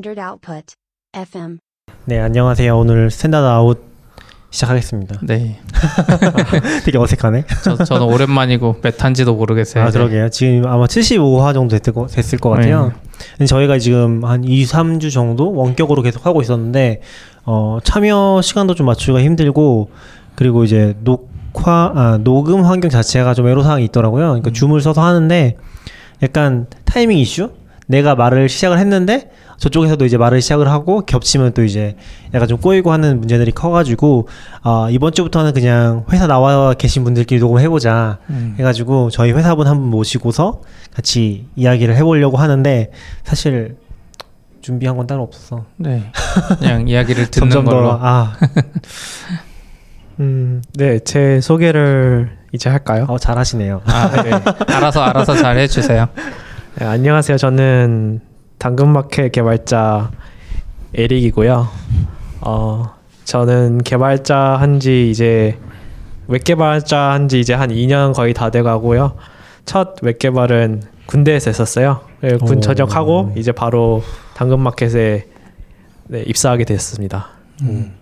Standard Output. FM. 네, 안녕하세요. 오늘 Standard Out 시작하겠습니다. 네. 되게 어색하네. 저, 저는 오랜만이고 몇 한지도 모르겠어요. 아, 그러게요. 지금 아마 75화 정도 됐을 거, 됐을 것 같아요. 네. 저희가 지금 한 2, 3주 정도 원격으로 계속 하고 있었는데, 어, 참여 시간도 좀 맞추기가 힘들고, 그리고 이제 녹화, 아, 녹음 환경 자체가 좀 애로 사항이 있더라고요. 그러니까 줌을 써서 하는데, 약간 타이밍 이슈? 내가 말을 시작을 했는데, 저쪽에서도 이제 말을 시작을 하고 겹치면 또 이제 약간 좀 꼬이고 하는 문제들이 커가지고 아 이번 주부터는 그냥 회사 나와 계신 분들끼리 녹음해보자 음. 해가지고 저희 회사분 한 분 모시고서 같이 이야기를 해보려고 하는데 사실 준비한 건 따로 없어서 네. 그냥 이야기를 듣는 점점 걸로. 더 아 음, 네, 제 소개를 이제 할까요? 어, 잘하시네요. 아, 네. 알아서 알아서 잘 해주세요. 네, 안녕하세요. 저는 당근마켓 개발자 에릭이고요. 어, 저는 개발자 한지 이제 웹 개발자 한지 이제 한 2년 거의 다 돼가고요. 첫 웹 개발은 군대에서 했었어요. 네, 군 오. 전역하고 이제 바로 당근마켓에 네, 입사하게 됐습니다. 음.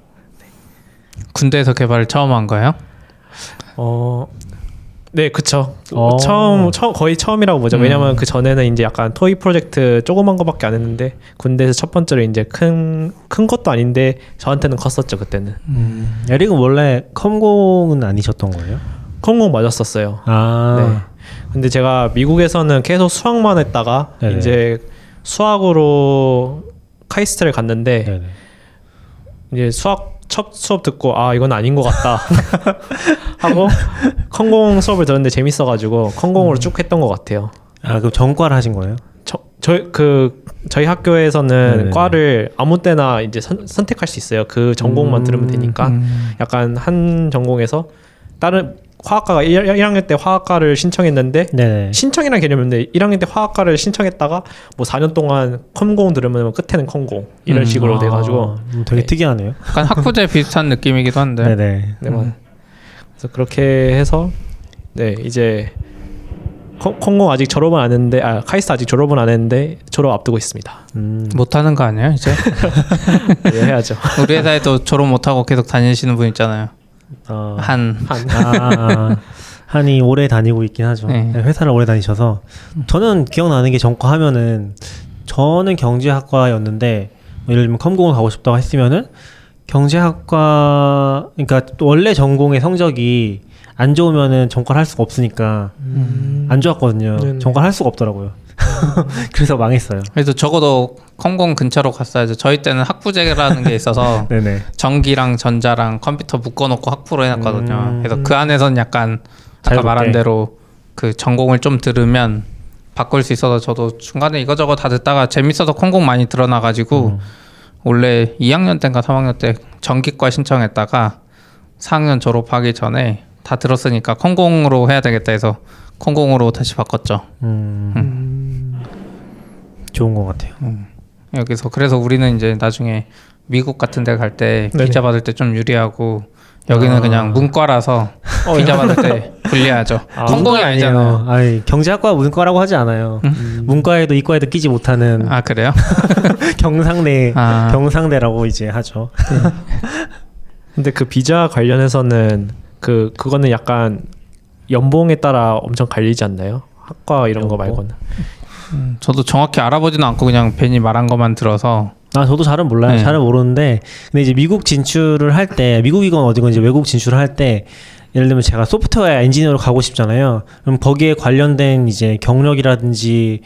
군대에서 개발을 처음 한 거예요? 어, 네, 그쵸. 어. 처음, 처음 거의 처음이라고 보죠. 음. 왜냐면 그 전에는 이제 약간 토이 프로젝트 조그만 거밖에 안 했는데 군대에서 첫 번째로 이제 큰 큰 것도 아닌데 저한테는 컸었죠 그때는. 음, 에릭은 원래 컴공은 아니셨던 거예요? 콩공 맞았었어요. 아 네. 근데 제가 미국에서는 계속 수학만 했다가 네네. 이제 수학으로 카이스트를 갔는데 네네. 이제 수학 첫 수업 듣고 아 이건 아닌 것 같다 하고 컴공 수업을 들었는데 재밌어가지고 컴공으로 음. 쭉 했던 것 같아요. 아 그럼 전과를 하신 거예요? 저, 저희 그 저희 학교에서는 네네네. 과를 아무 때나 이제 선, 선택할 수 있어요. 그 전공만 음, 들으면 되니까 음. 약간 한 전공에서 다른 화학과가 1, 1학년 때 화학과를 신청했는데 네네. 신청이라는 개념인데 1학년 때 화학과를 신청했다가 뭐 4년 동안 컴공 들으면 끝에는 컴공 이런 음, 식으로 아, 돼가지고 음, 되게 네. 특이하네요. 약간 학부제 비슷한 느낌이기도 한데. 네네. 네, 뭐 그래서 그렇게 해서 네 이제 컴- 컴공 아직 졸업은 안 했는데 아 카이스트 아직 졸업은 안 했는데 졸업 앞두고 있습니다. 음, 못하는 거 아니에요, 이제? 네, 해야죠. 우리 회사에도 졸업 못하고 계속 다니시는 분 있잖아요. 어, 한. 아, 한이 오래 다니고 있긴 하죠. 네. 회사를 오래 다니셔서 저는 기억나는 게 전과 하면은 저는 경제학과였는데 뭐 예를 들면 컴공을 가고 싶다고 했으면은 경제학과 그러니까 또 원래 전공의 성적이 안 좋으면은 전과를 할 수가 없으니까 안 좋았거든요. 전과를 할 수가 없더라고요. 그래서 망했어요. 그래서 적어도 컴공 근처로 갔어야죠. 저희 때는 학부제라는 게 있어서. 전기랑 전자랑 컴퓨터 묶어놓고 학부로 해놨거든요. 음. 그래서 그 안에서는 약간 아까. 말한 대로 그 전공을 좀 들으면 바꿀 수 있어서 저도 중간에 이거저거 다 듣다가 재밌어서 컴공 많이 드러나가지고 음. 원래 2학년 때인가 3학년 때 전기과 신청했다가 4학년 졸업하기 전에 다 들었으니까 컴공으로 해야 되겠다 해서 컴공으로 다시 바꿨죠. 음, 좋은 것 같아요. 여기서 그래서 우리는 이제 나중에 미국 같은 데 갈 때. 비자 받을 때 좀 유리하고 여기는 아. 그냥 문과라서 비자 받을 때 불리하죠. 아, 컴공이 아니잖아요. 아니, 경제학과 무슨 과라고 하지 않아요. 문과에도 이과에도 끼지 못하는 아 그래요? 경상대 아. 경상대라고 이제 하죠. 근데 그 비자 관련해서는 그 그거는 약간 연봉에 따라 엄청 갈리지 않나요? 학과 이런 거 연봉? 말고는. 음, 저도 정확히 알아보지는 않고 그냥 괜히 말한 것만 들어서 아 저도 잘은 몰라요. 네. 잘은 모르는데 근데 이제 미국 진출을 할 때 미국이건 어디건 이제 외국 진출을 할 때 예를 들면 제가 소프트웨어 엔지니어로 가고 싶잖아요. 그럼 거기에 관련된 이제 경력이라든지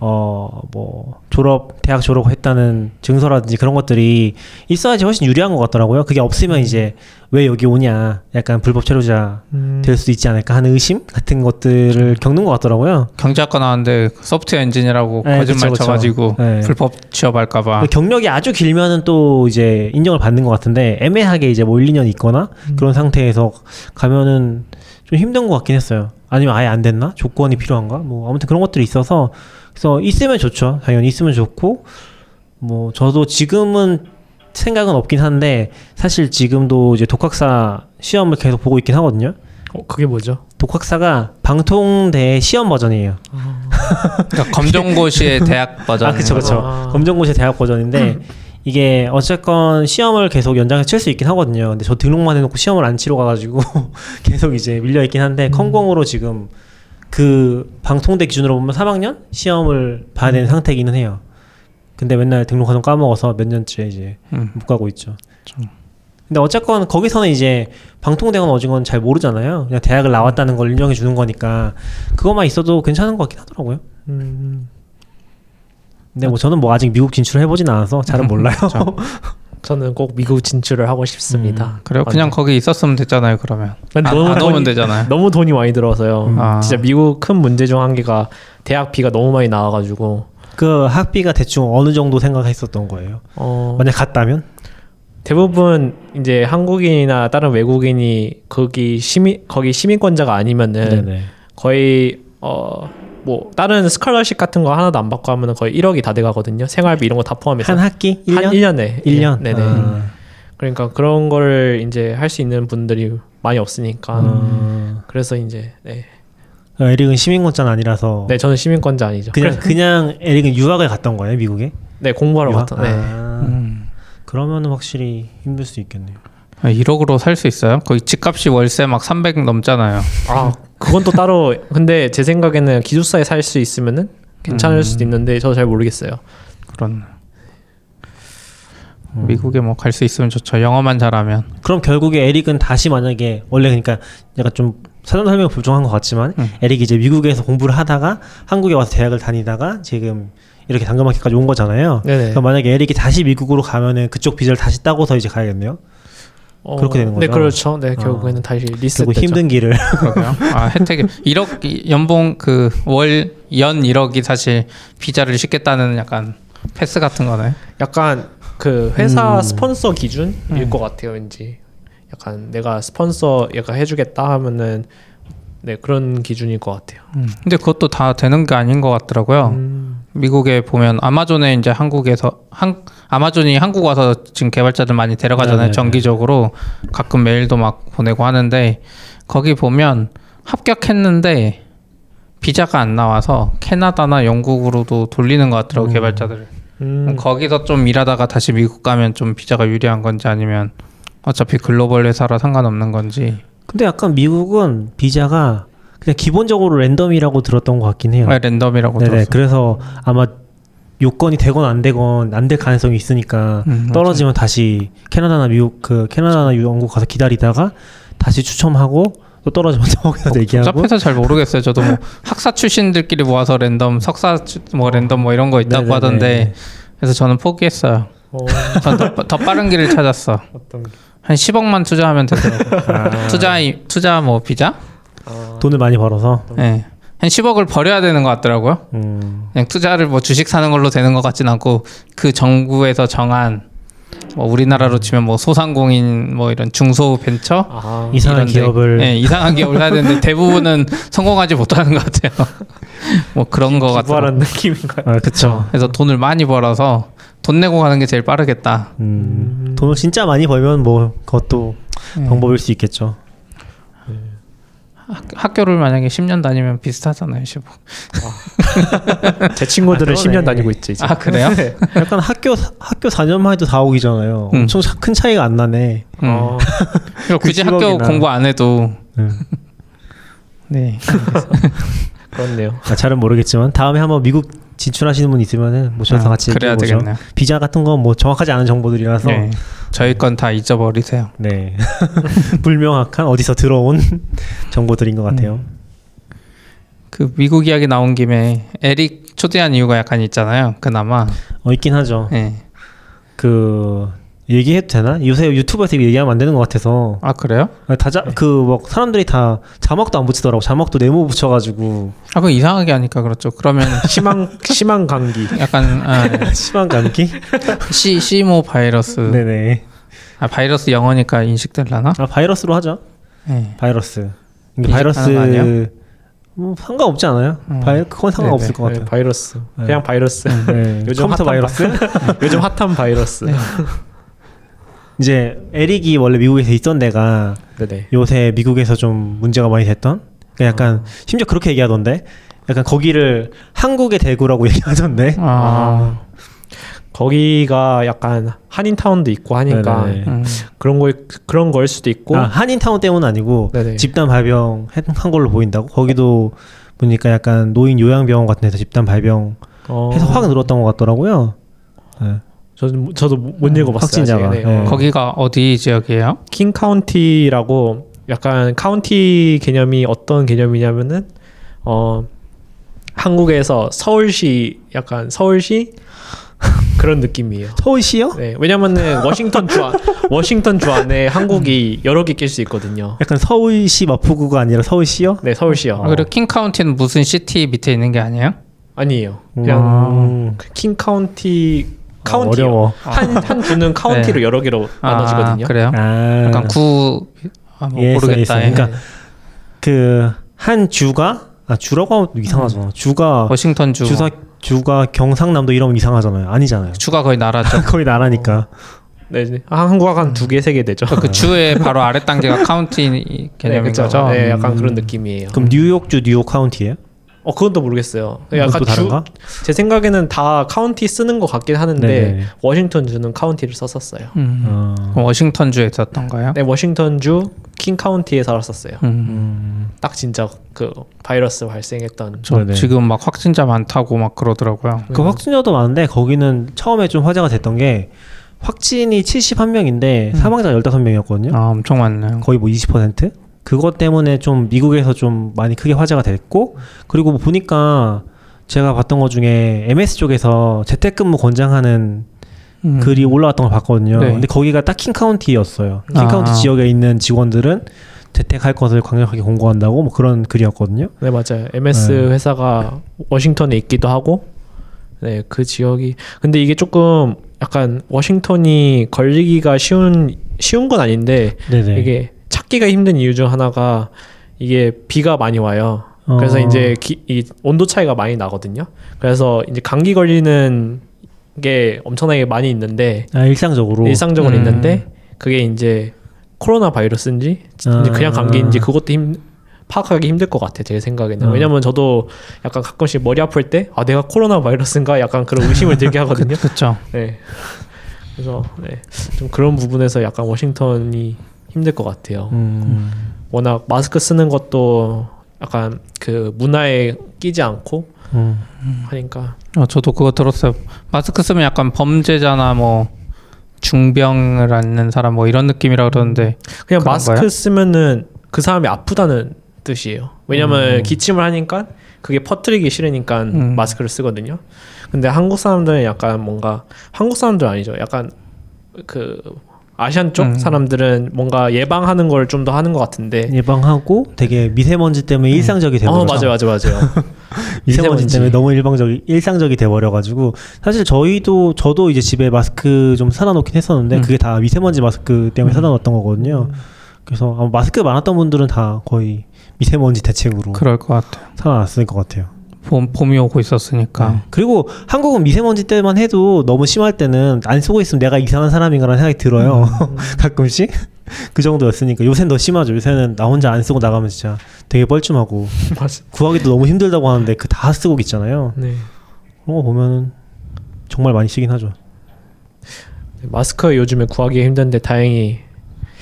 어 뭐 졸업 대학 졸업했다는 증서라든지 그런 것들이 있어야지 훨씬 유리한 것 같더라고요. 그게 없으면 이제 왜 여기 오냐 약간 불법 체류자 음. 될 수도 있지 않을까 하는 의심 같은 것들을 겪는 것 같더라고요. 경제학과 나왔는데 소프트웨어 엔지니어라고 네, 거짓말 그쵸, 그쵸. 쳐가지고 네. 불법 취업할까봐 그 경력이 아주 길면은 또 이제 인정을 받는 것 같은데 애매하게 이제 뭐 1, 2년 있거나 그런 상태에서 가면은 좀 힘든 것 같긴 했어요. 아니면 아예 안 됐나? 조건이 필요한가? 뭐 아무튼 그런 것들이 있어서 그래서 있으면 좋죠. 당연히 있으면 좋고 뭐 저도 지금은 생각은 없긴 한데 사실 지금도 이제 독학사 시험을 계속 보고 있긴 하거든요. 어, 그게 뭐죠? 독학사가 방통대 시험 버전이에요. 그러니까 검정고시의 대학 버전. 아 그쵸 그쵸. 아. 검정고시 대학 버전인데 이게 어쨌건 시험을 계속 연장해서 칠 수 있긴 하거든요. 근데 저 등록만 해놓고 시험을 안 치러 가가지고 계속 이제 밀려 있긴 한데 컴공으로 지금 그 방통대 기준으로 보면 3학년 시험을 봐야 되는 상태이기는 해요. 근데 맨날 등록하는 거 까먹어서 몇 년째 이제 음. 못 가고 있죠. 근데 어쨌건 거기서는 이제 방통대건 어진 건 잘 모르잖아요. 그냥 대학을 나왔다는 걸 인정해 주는 거니까 그것만 있어도 괜찮은 것 같긴 하더라고요. 음, 근데 뭐 저는 뭐 아직 미국 진출을 해보진 않아서 잘은 몰라요. 저는 꼭 미국 진출을 하고 싶습니다. 그래요? 그냥 거기 있었으면 됐잖아요. 그러면 안, 너무 안 오면 돈이- 되잖아요. 너무 돈이 많이 들어서요. 아. 진짜 미국 큰 문제 중 한 개가 대학비가 너무 많이 나와가지고 그 학비가 대충 어느 정도 생각했었던 거예요. 어, 만약 갔다면? 대부분 이제 한국인이나 다른 외국인이 거기 시민 거기 시민권자가 아니면은 네네. 거의 어 뭐 다른 스칼러십 같은 거 하나도 안 받고 하면은 거의 1억이 다 돼가거든요. 생활비 이런 거 다 포함해서 한 학기? 1년? 한 1년에 1년? 네네. 아. 그러니까 그런 거를 이제 할 수 있는 분들이 많이 없으니까 어. 그래서 이제 네. 어, 에릭은 시민권자는 아니라서 네 저는 시민권자 아니죠. 그냥 그냥 에릭은 유학을 갔던 거예요 미국에? 네 공부하러 유학? 갔다. 네. 아, 음. 그러면은 확실히 힘들 수 있겠네요. 1억으로 살 수 있어요? 거기 집값이 월세 막 300 넘잖아요. 아 그건 또 따로 근데 제 생각에는 기숙사에 살 수 있으면은 괜찮을 음. 수도 있는데 저도 잘 모르겠어요. 그런 미국에 뭐 갈 수 있으면 좋죠. 영어만 잘하면. 그럼 결국에 에릭은 다시 만약에 원래 그러니까 약간 좀 사전 설명 불종한 것 같지만 음. 에릭이 이제 미국에서 공부를 하다가 한국에 와서 대학을 다니다가 지금 이렇게 당근마켓까지 온 거잖아요. 네네. 그럼 만약에 에릭이 다시 미국으로 가면은 그쪽 비자를 다시 따고서 이제 가야겠네요. 어, 그렇게 되는 네 거죠? 그렇죠. 네 결국에는 다시 리스트. 결국 힘든 길을. 아 혜택이 1억 연봉 그 월 연 1억이 사실 비자를 쉽겠다는 약간 패스 같은 거네. 약간 그 회사 음. 스폰서 기준일 음. 것 같아요. 왠지 약간 내가 스폰서 얘가 해주겠다 하면은 네 그런 기준일 것 같아요. 음. 근데 그것도 다 되는 게 아닌 것 같더라고요. 음. 미국에 보면 아마존에 이제 한국에서 한 아마존이 한국 와서 지금 개발자들 많이 데려가잖아요. 네네네. 정기적으로 가끔 메일도 막 보내고 하는데 거기 보면 합격했는데 비자가 안 나와서 캐나다나 영국으로도 돌리는 것 같더라고 요 개발자들을. 음. 거기서 좀 일하다가 다시 미국 가면 좀 비자가 유리한 건지 아니면 어차피 글로벌 회사라 상관없는 건지 근데 약간 미국은 비자가 그냥 기본적으로 랜덤이라고 들었던 것 같긴 해요. 아, 랜덤이라고 네네. 들었어요. 그래서 아마 요건이 되건 안 되건 안 될 가능성이 있으니까 음, 떨어지면 다시 캐나다나 미국 그 캐나다나 영국 가서 기다리다가 다시 추첨하고 또 떨어지면 또 거기서 얘기하고 복잡해서 잘 모르겠어요. 저도 뭐 학사 출신들끼리 모아서 랜덤 석사 추- 뭐 랜덤 뭐 이런 거 있다고 네네네. 하던데 그래서 저는 포기했어요. 어, 전더 더 빠른 길을 찾았어. 어떤 한 10억만 투자하면 되더라고. 아, 투자 투자 뭐 비자? 아, 돈을 많이 벌어서 예. 네. 한 10억을 버려야 되는 것 같더라고요. 음, 그냥 투자를 뭐 주식 사는 걸로 되는 것 같진 않고 그 정부에서 정한 뭐 우리나라로 치면 뭐 소상공인 뭐 이런 중소 벤처 아, 이상한 기업을 예, 이상한 기업을 사야 되는데 대부분은 성공하지 못하는 것 같아요. 뭐 그런 거 같아요. 기부하는 느낌인가요? 아 그쵸. 그래서 돈을 많이 벌어서 돈 내고 가는 게 제일 빠르겠다. 음, 돈을 진짜 많이 벌면 뭐 그것도 예. 방법일 수 있겠죠. 학, 학교를 만약에 10년 다니면 비슷하잖아요, 15. 제 친구들은 아, 그러네. 10년 다니고 있죠 이제. 아 그래요? 약간 학교 학교 4년만 해도 4억이잖아요. 음. 엄청 차- 큰 차이가 안 나네. 음. 어, 그리고 굳이 그 학교 10억이나. 공부 안 해도 음. 네. 그렇네요. 아, 잘은 모르겠지만 다음에 한번 미국 진출하시는 분 있으면은 모셔서 아, 같이 그래야. 되겠네요. 비자 같은 건 뭐 정확하지 않은 정보들이라서 네. 저희 건 다 잊어버리세요. 네 불명확한 어디서 들어온 정보들인 것 같아요. 그 미국 이야기 나온 김에 에릭 초대한 이유가 약간 있잖아요. 그나마. 어 있긴 하죠. 네. 그 얘기해도 되나? 요새 유튜브에서 얘기하면 안 되는 것 같아서 아 그래요? 다자 그뭐 사람들이 다 자막도 안 붙이더라고. 자막도 네모 붙여가지고 아 그거 이상하게 하니까 그렇죠. 그러면 심한 심한 감기. 약간 아, 심한 감기. 시 시모 바이러스. 네네. 아 바이러스 영어니까 인식될라나? 아 바이러스로 하죠. 네. 바이러스. 근데? 바이러스 뭐 상관없지 않아요? 음. 바이 그건 상관없을 네네. 것 네, 같아요. 바이러스. 네. 그냥 바이러스. 네. 요즘 컴퓨터 핫한 바이러스. 요즘 핫한 바이러스. 네. 이제 에릭이 원래 미국에서 있던 데가 네네. 요새 미국에서 좀 문제가 많이 됐던 그러니까 약간 심지어 그렇게 얘기하던데 약간 거기를 한국의 대구라고 얘기하던데. 아, 거기가 약간 한인타운도 있고 하니까. 음. 그런 거 그런 거일 수도 있고 아, 한인타운 때문은 아니고 네네. 집단 발병 한 걸로 보인다고. 거기도 보니까 약간 노인 요양병원 같은 데서 집단 발병 어, 해서 확 늘었던 것 같더라고요. 네. 저도 저도 못 읽어봤어요. 확진자가. 아직. 네. 거기가 어디 지역이에요? 킹 카운티라고 약간 카운티 개념이 어떤 개념이냐면은 어 한국에서 서울시 약간 서울시 그런 느낌이에요. 서울시요? 네, 왜냐면은 워싱턴 주 안, 워싱턴 주 안에 한국이 여러 개 낄 수 있거든요. 약간 서울시 마포구가 아니라 서울시요? 네, 서울시요. 아, 그리고 킹 카운티는 무슨 city 밑에 있는 게 아니에요? 아니에요. 그냥 음. 그 킹 카운티 카운티 어려워. 한한 주는 카운티로 네. 여러 개로 나눠지거든요. 아, 그래요? 아, 약간 구 아, 뭐 예, 모르겠다. 예. 그러니까 그 한 주가 아 주라고 하면 이상하잖아. 주가 워싱턴 주 주사 주가 경상남도 이러면 이상하잖아요. 아니잖아요. 주가 거의 나라죠. 거의 나라니까. 네, 네. 아, 한국과 한두 개, 세 개 되죠. 그 주의 바로 아래 단계가 카운티 개념인 그쵸. 거죠. 네, 약간 음. 그런 느낌이에요. 그럼 뉴욕주 뉴욕 카운티예요? 어, 그건 또 모르겠어요. 약간 그것도 주, 다른가? 제 생각에는 다 카운티 쓰는 것 같긴 하는데 네네. 워싱턴 주는 카운티를 썼었어요. 음. 어. 그럼 워싱턴 주에 있었던 거예요? 네, 워싱턴 주 킹 카운티에 살았었어요. 음. 음. 딱 진짜 그 바이러스 발생했던 저. 지금 막 확진자 많다고 막 그러더라고요. 그 확진자도 많은데 거기는 처음에 좀 화제가 됐던 게 확진이 71명인데 음. 사망자가 15명이었거든요. 아 엄청 많네요. 거의 뭐 20%? 그것 때문에 좀 미국에서 좀 많이 크게 화제가 됐고 그리고 뭐 보니까 제가 봤던 것 중에 MS 쪽에서 재택근무 권장하는 음. 글이 올라왔던 걸 봤거든요. 네. 근데 거기가 딱 킹카운티였어요. 아. 킹카운티 지역에 있는 직원들은 재택할 것을 강력하게 공고한다고 뭐 그런 글이었거든요. 네 맞아요. MS 네. 회사가 워싱턴에 있기도 하고 네그 지역이 근데 이게 조금 약간 워싱턴이 걸리기가 쉬운 쉬운 건 아닌데 네네. 이게 찾기가 힘든 이유 중 하나가 이게 비가 많이 와요. 그래서 어. 이제 기, 이 온도 차이가 많이 나거든요. 그래서 이제 감기 걸리는 게 엄청나게 많이 있는데 아, 일상적으로 일상적으로 음. 있는데 그게 이제 코로나 바이러스인지 아. 이제 그냥 감기인지 그것도 힘 파악하기 힘들 것 같아 제 생각에는 어. 왜냐면 저도 약간 가끔씩 머리 아플 때 아 내가 코로나 바이러스인가 약간 그런 의심을 들게 하거든요. 그렇죠. 네. 그래서 네. 좀 그런 부분에서 약간 워싱턴이 힘들 것 같아요. 음. 워낙 마스크 쓰는 것도 약간 그 문화에 끼지 않고 음. 하니까 어, 저도 그거 들었어요. 마스크 쓰면 약간 범죄자나 뭐 중병을 앓는 사람 뭐 이런 느낌이라 그러는데 그냥 마스크 거야? 쓰면은 그 사람이 아프다는 뜻이에요. 왜냐면 음. 기침을 하니까 그게 퍼뜨리기 싫으니까 음. 마스크를 쓰거든요. 근데 한국 사람들은 약간 뭔가 한국 사람들 아니죠. 약간 그 아시안 쪽 음. 사람들은 뭔가 예방하는 걸 좀 더 하는 것 같은데. 예방하고 되게 미세먼지 때문에 일상적이 어 돼버렸죠. 맞아요, 맞아요, 맞아요. 미세먼지 미세먼지. 때문에 너무 일방적이 일상적이 돼버려가지고 사실 저희도 저도 이제 집에 마스크 좀 사다 놓긴 했었는데 음. 그게 다 미세먼지 마스크 때문에 사다 놨던 거거든요. 그래서 아마 마스크 많았던 분들은 다 거의 미세먼지 대책으로 그럴 것 같아요. 사다 놨을 것 같아요. 봄 봄이 오고 있었으니까. 네. 그리고 한국은 미세먼지 때만 해도 너무 심할 때는 안 쓰고 있으면 내가 이상한 사람인가라는 생각이 들어요. 가끔씩 그 정도였으니까 요새는 더 심하죠. 요새는 나 혼자 안 쓰고 나가면 진짜 되게 뻘쭘하고. 구하기도 너무 힘들다고 하는데 그 다 쓰고 있잖아요. 네. 그런 거 보면은 정말 많이 쓰긴 하죠. 마스크 요즘에 구하기 힘든데 다행히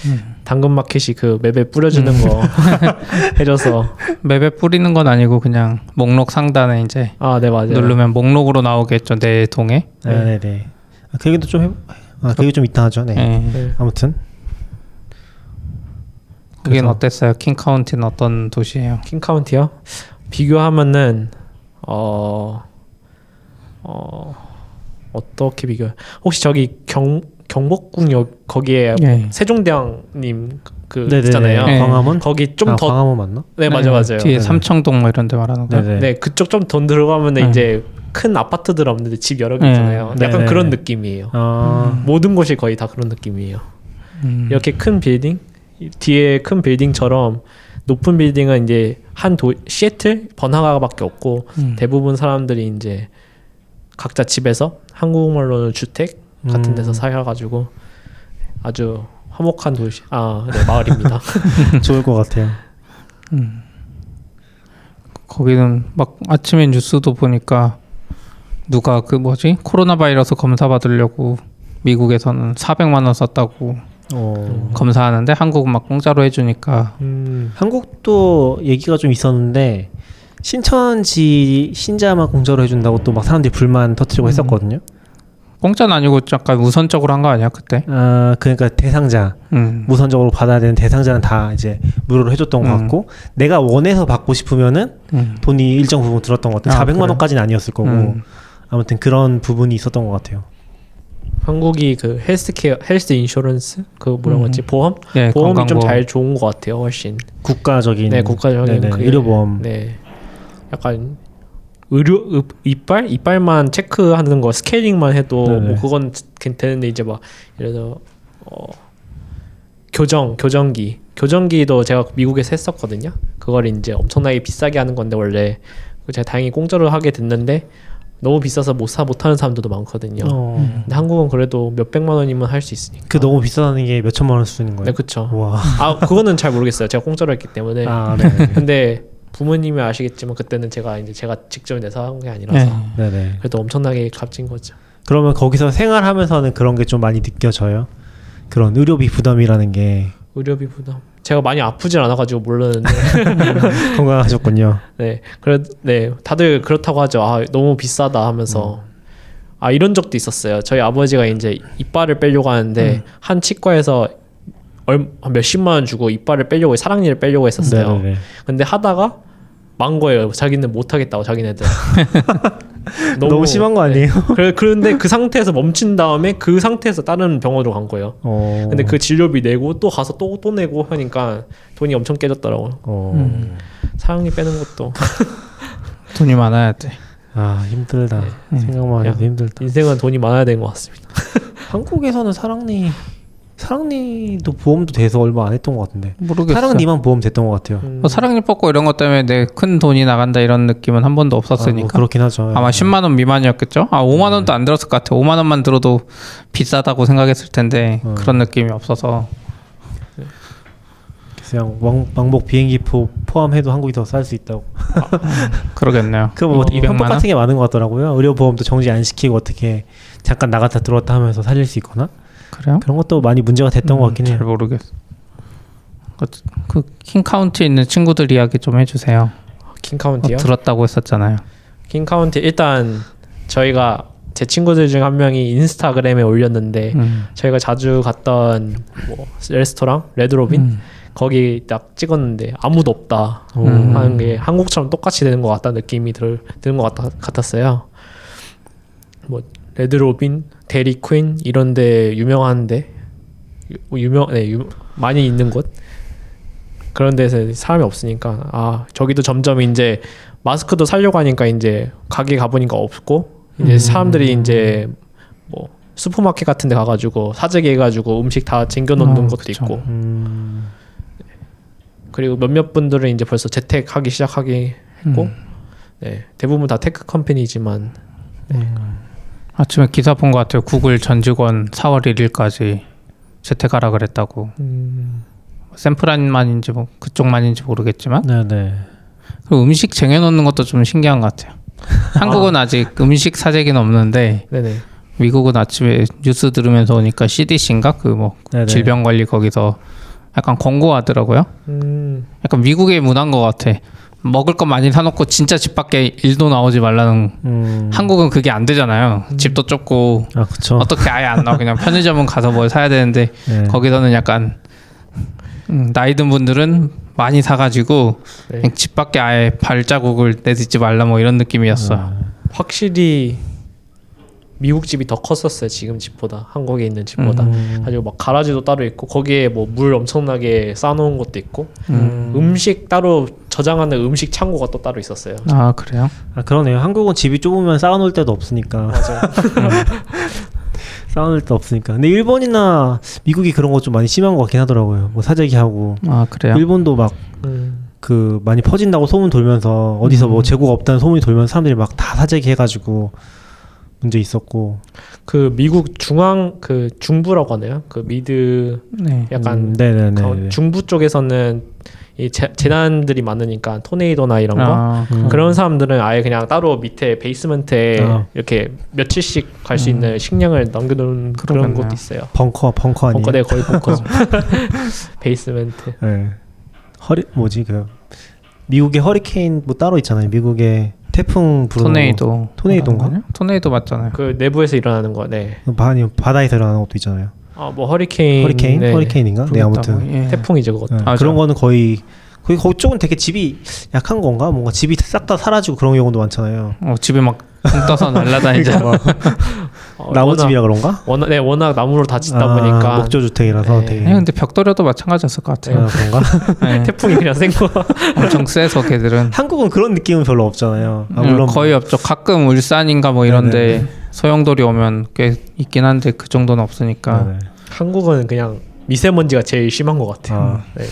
음. 당근마켓이 그 맵에 뿌려주는 거 해줘서 맵에 뿌리는 건 아니고 그냥 목록 상단에 이제 아 네 맞아요. 누르면 목록으로 나오겠죠 내 동에. 네, 네, 네. 아, 그 얘기도 좀 해. 아, 그 얘기 좀 이따 하죠. 네. 예. 네. 아무튼 그게 어땠어요? 킹 카운티는 어떤 도시예요? 킹 카운티요? 비교하면은 어, 어 어떻게 비교? 혹시 저기 경 경복궁역 거기에 예. 세종대왕님 그 네네네. 있잖아요. 네. 광화문 거기 좀 아, 더 광화문 맞나? 네 맞아 맞아요. 뒤에 네네. 삼청동 뭐 이런 데 말하는 거. 네네. 네 그쪽 좀 돈 들어가면 네. 이제 큰 아파트들 없는데 집 여러 개 네. 있잖아요. 네네. 약간 그런 느낌이에요. 아, 모든 곳이 거의 다 그런 느낌이에요. 음. 이렇게 큰 빌딩 이 뒤에 큰 빌딩처럼 높은 빌딩은 이제 한 도 시애틀 번화가밖에 없고 음. 대부분 사람들이 이제 각자 집에서 한국말로는 주택 같은 데서 음. 살아가지고 아주 화목한 도시 아 네, 마을입니다. 좋을 것 같아요. 음. 거기는 막 아침에 뉴스도 보니까 누가 그 뭐지 코로나 바이러스 검사 받으려고 미국에서는 400만 원 썼다고 어. 검사하는데 한국은 막 공짜로 해주니까 음. 한국도 얘기가 좀 있었는데 신천지 신자만 공짜로 해준다고 또 막 사람들이 불만 터트리고 했었거든요. 공짜는 아니고 약간 우선적으로 한 거 아니야 그때? 아 그러니까 대상자 음. 우선적으로 받아야 되는 대상자는 다 이제 무료로 해줬던 것 음. 같고 내가 원해서 받고 싶으면은 음. 돈이 일정 부분 들었던 것 같아요. 아, 400만 그래요? 원까지는 아니었을 거고 음. 아무튼 그런 부분이 있었던 것 같아요. 한국이 그 헬스케어 헬스 인슈런스 그 뭐라고 음. 하지 보험 예, 보험이 좀. 잘 좋은 것 같아요 훨씬 국가적인 네 국가적인 네네, 그게- 의료보험 네 약간 의료 의- 이빨? 이빨만 체크하는 거 스케일링만 해도 네네. 뭐 그건 되는데 이제 막 예를 들어 어 교정 교정기. 교정기도 제가 미국에서 했었거든요. 그걸 이제 엄청나게 비싸게 하는 건데 원래. 그 제가 다행히 공짜로 하게 됐는데 너무 비싸서 못 사 못하는 사람들도 많거든요. 어, 근데 한국은 그래도 몇 백만 원이면 할 수 있으니까. 그 너무 비싸다는 게 몇 천만 원 수준인 거예요. 네 와. 아 그거는 잘 모르겠어요. 제가 공짜로 했기 때문에. 아 네. 근데 부모님이 아시겠지만 그때는 제가 이제 제가 직접 내서 한 게 아니라서 네. 네네. 그래도 엄청나게 값진 거죠. 그러면 거기서 생활하면서는 그런 게 좀 많이 느껴져요. 그런 의료비 부담이라는 게 의료비 부담. 제가 많이 아프질 않아가지고 모르는데 건강하셨군요. 네 그래 네 다들 그렇다고 하죠. 아 너무 비싸다 하면서 아 이런 적도 있었어요. 저희 아버지가 이제 이빨을 빼려고 하는데 한 치과에서 얼, 한 몇십만 원 주고 이빨을 빼려고 사랑니를 빼려고 했었어요. 네네네. 근데 하다가 망 거예요. 자기는 못 하겠다고 자기네들. 너무, 심한 거 아니에요? 그래 그런데 그 상태에서 멈춘 다음에 그 상태에서 다른 병원으로 간 거예요. 어. 근데 그 진료비 내고 또 가서 또또 내고 하니까 돈이 엄청 깨졌더라고요. 어. 음. 사랑니 빼는 것도 돈이 많아야 돼. 아 힘들다. 네. 생각만 해도 야. 힘들다. 인생은 돈이 많아야 되는 것 같습니다. 한국에서는 사랑니 사랑니도 보험도 돼서 얼마 안 했던 것 같은데. 모르겠어. 사랑니만 보험 됐던 것 같아요. 음, 뭐 사랑니 뽑고 이런 것 때문에 내 큰 돈이 나간다 이런 느낌은 한 번도 아, 없었으니까. 뭐 그렇긴 하죠. 아마 10만 원 미만이었겠죠? 아, 5만 원도 안 들었을 것 같아. 5만 원만 들어도 비싸다고 생각했을 텐데 어. 그런 느낌이 없어서 그냥 왕, 왕복 비행기표 포함해도 한국이 더 쌀 수 있다고. 그러겠네요. 그뭐 어, 200만 편법 원? 같은 게 많은 것 같더라고요. 의료보험도 정지 안 시키고 어떻게 잠깐 나갔다 들어왔다 하면서 살릴 수 있거나 그래요? 그런 것도 많이 문제가 됐던 것 같긴 음, 잘 해요. 모르겠어. 그, 그 킹카운티에 있는 친구들 이야기 좀 해주세요. 어, 킹카운티요? 들었다고 했었잖아요. 킹카운티 일단 저희가 제 친구들 중 한 명이 인스타그램에 올렸는데 음. 저희가 자주 갔던 뭐 레스토랑 Red Robin 음. 거기 딱 찍었는데 아무도 없다 오. 음. 하는 게 한국처럼 똑같이 되는 것 같다는 느낌이 들, 드는 것 같, 같았어요. 뭐 Red Robin, Dairy Queen 이런데 유명한데 유- 유명 네 유, 많이 있는 곳 그런 데서 사람이 없으니까 아 저기도 점점 이제 마스크도 살려고 하니까 이제 가게 가보니까 없고 이제 음. 사람들이 이제 뭐 슈퍼마켓 같은 데 가가지고 사재기 해가지고 음식 다 쟁겨 놓는 어, 것도 그쵸. 있고 음, 그리고 몇몇 분들은 이제 벌써 재택하기 시작하기 했고 음. 네, 대부분 다 tech company지만 아침에 기사 본 것 같아요. 구글 전 직원 4월 1일까지 재택하라 그랬다고. 음, 샌프란만인지 뭐 그쪽만인지 모르겠지만 네네. 그리고 음식 쟁여놓는 것도 좀 신기한 것 같아요. 한국은 아 직 음식 사재기는 없는데 네네 미국은 아침에 뉴스 들으면서 오니까 CDC인가 그 뭐. 질병관리 거기서 약간 권고하더라고요. 음, 약간 미국의 문화인 것 같아. 먹을 거 많이 사놓고 진짜 집 밖에 일도 나오지 말라는 음. 한국은 그게 안 되잖아요. 집도 좁고 아. 어떻게 아예 안 나와 그냥 편의점은 가서 뭘 사야 되는데 네. 거기서는 약간 음, 나이 든 분들은 많이 사가지고 네. 집 밖에 아예 발자국을 내딛지 말라 뭐 이런 느낌이었어. 확실히 미국 집이 더 컸었어요 지금 집보다 한국에 있는 집보다 음. 아주 막 가라지도 따로 있고 거기에 뭐 물 엄청나게 쌓아놓은 것도 있고 음. 음식 따로 저장하는 음식 창고가 또 따로 있었어요 아 그래요? 아 그러네요. 한국은 집이 좁으면 쌓아놓을 데도 없으니까 맞아요 쌓아놓을 데 없으니까. 근데 일본이나 미국이 그런 거 좀 많이 심한 것 같긴 하더라고요. 뭐 사재기 하고 아 그래요? 일본도 막 음, 그 많이 퍼진다고 소문 돌면서 어디서 뭐 재고가 없다는 소문이 돌면서 사람들이 막 다 사재기 해가지고 문제 있었고 그 미국 중앙 그 중부라고 하나요? 그 미드 네. 약간 음, 중부 쪽에서는 이 재, 재난들이 많으니까 토네이도나 이런 거 아, 음. 그런 사람들은 아예 그냥 따로 밑에 베이스먼트에 아. 이렇게 며칠씩 갈수 있는 식량을 남겨놓은 그런. 곳도 있어요. 벙커 벙커 아니에요? 벙커 네 거의 벙커죠. basement. 네. 허리 뭐지 그 미국의 허리케인 뭐 따로 있잖아요. 미국의 태풍 불어 토네이도. 토네이도인가? 토네이도 맞잖아요. 그 내부에서 일어나는 거. 네. 아니 바다에서 일어나는 것도 있잖아요. 아 뭐 허리케인. 허리케인 네. 허리케인인가? 네 아무튼. 예. 태풍이죠 그것도. 네, 맞아. 그런 거는 거의 거기 거기 쪽은 되게 집이 약한 건가? 뭔가 집이 싹 다 사라지고 그런 경우도 많잖아요. 어, 집에 막 붕 떠서 날라다니잖아. 어, 나무집이라 그런가? 워낙 네 워낙 나무로 다 짓다 아, 보니까 목조 주택이라서 네. 되게 아니, 근데 벽돌이도 마찬가지였을 것 같아요. 아, 그런가? 네. 태풍이 그냥 센 거. 엄청 세서 걔들은. 한국은 그런 느낌은 별로 없잖아요. 아, 음, 물론 거의 없죠. 가끔 울산인가 뭐 이런데 네네. 소용돌이 오면 꽤 있긴 한데 그 정도는 없으니까 네네. 한국은 그냥 미세먼지가 제일 심한 것 같아요. 아. 네.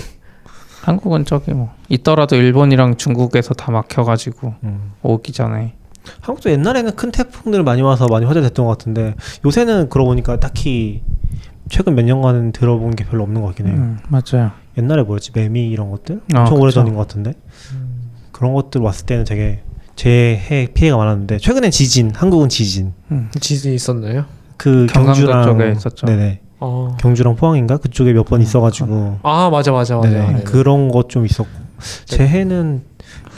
한국은 저기 뭐 있더라도 일본이랑 중국에서 다 막혀가지고 음. 오기 전에 한국도 옛날에는 큰 태풍들 많이 와서 많이 화제됐던 것 같은데 요새는 그러고 보니까 딱히 최근 몇 년간은 들어본 게 별로 없는 것 같긴 해요. 음, 맞아요. 옛날에 뭐였지 매미 이런 것들 아, 엄청 그쵸. 오래전인 것 같은데 그런 것들 왔을 때는 되게 재해 피해가 많았는데 최근엔 지진 한국은 지진 음. 지진이 있었나요? 그 경주랑 쪽에 있었죠. 네네 어. 경주랑 포항인가 그쪽에 몇 번 있어가지고 아 맞아 맞아 맞아. 네네 네네. 그런 것 좀 있었고 재해는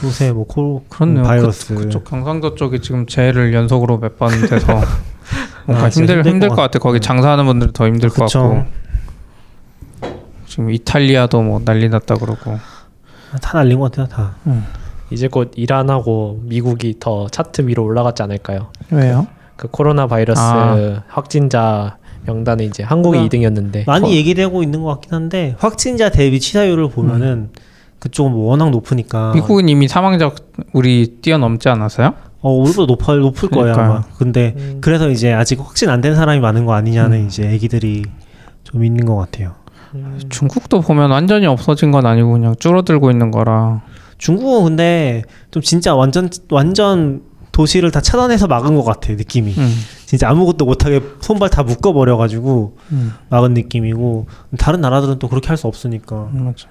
요새 뭐 코, 그렇네요. 바이러스 그, 쪽 경상도 쪽이 지금 재해를 연속으로 몇 번 돼서 뭔가 아, 힘들 힘들 힘들 것 것 같아. 거기 장사하는 분들 더 힘들 것 그쵸. 같고. 지금 이탈리아도 뭐 난리 났다 그러고. 다 날린 것 같아요 다 이제 곧 이란하고 미국이 더 차트 위로 올라갔지 않을까요? 왜요? 그 코로나 바이러스 아. 확진자 명단에 이제 한국이 그러니까 2등이었는데 많이 얘기되고 있는 것 같긴 한데 확진자 대비 치사율을 보면은 그쪽은 뭐 워낙 높으니까 미국은 이미 사망자 우리 뛰어넘지 않았어요? 어 우리보다 높을 높을 거예요 그러니까요. 아마 근데 음. 그래서 이제 아직 확진 안 된 사람이 많은 거 아니냐는 음. 이제 얘기들이 좀 있는 것 같아요 음, 중국도 보면 완전히 없어진 건 아니고 그냥 줄어들고 있는 거라. 중국은 근데 좀 진짜 완전 완전 도시를 다 차단해서 막은 것 같아 느낌이 음. 진짜 아무것도 못하게 손발 다 묶어버려 가지고 음. 막은 느낌이고 다른 나라들은 또 그렇게 할 수 없으니까 음, 맞아.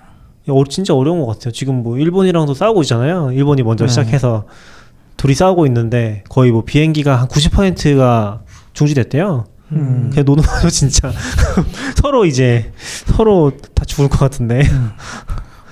야, 어, 진짜 어려운 것 같아요. 지금 뭐 일본이랑도 싸우고 있잖아요. 일본이 먼저 네. 시작해서 둘이 싸우고 있는데 거의 뭐 비행기가 한 90%가 중지됐대요. 음. 그냥 노는 거죠 진짜. 서로 이제 서로 다 죽을 것 같은데.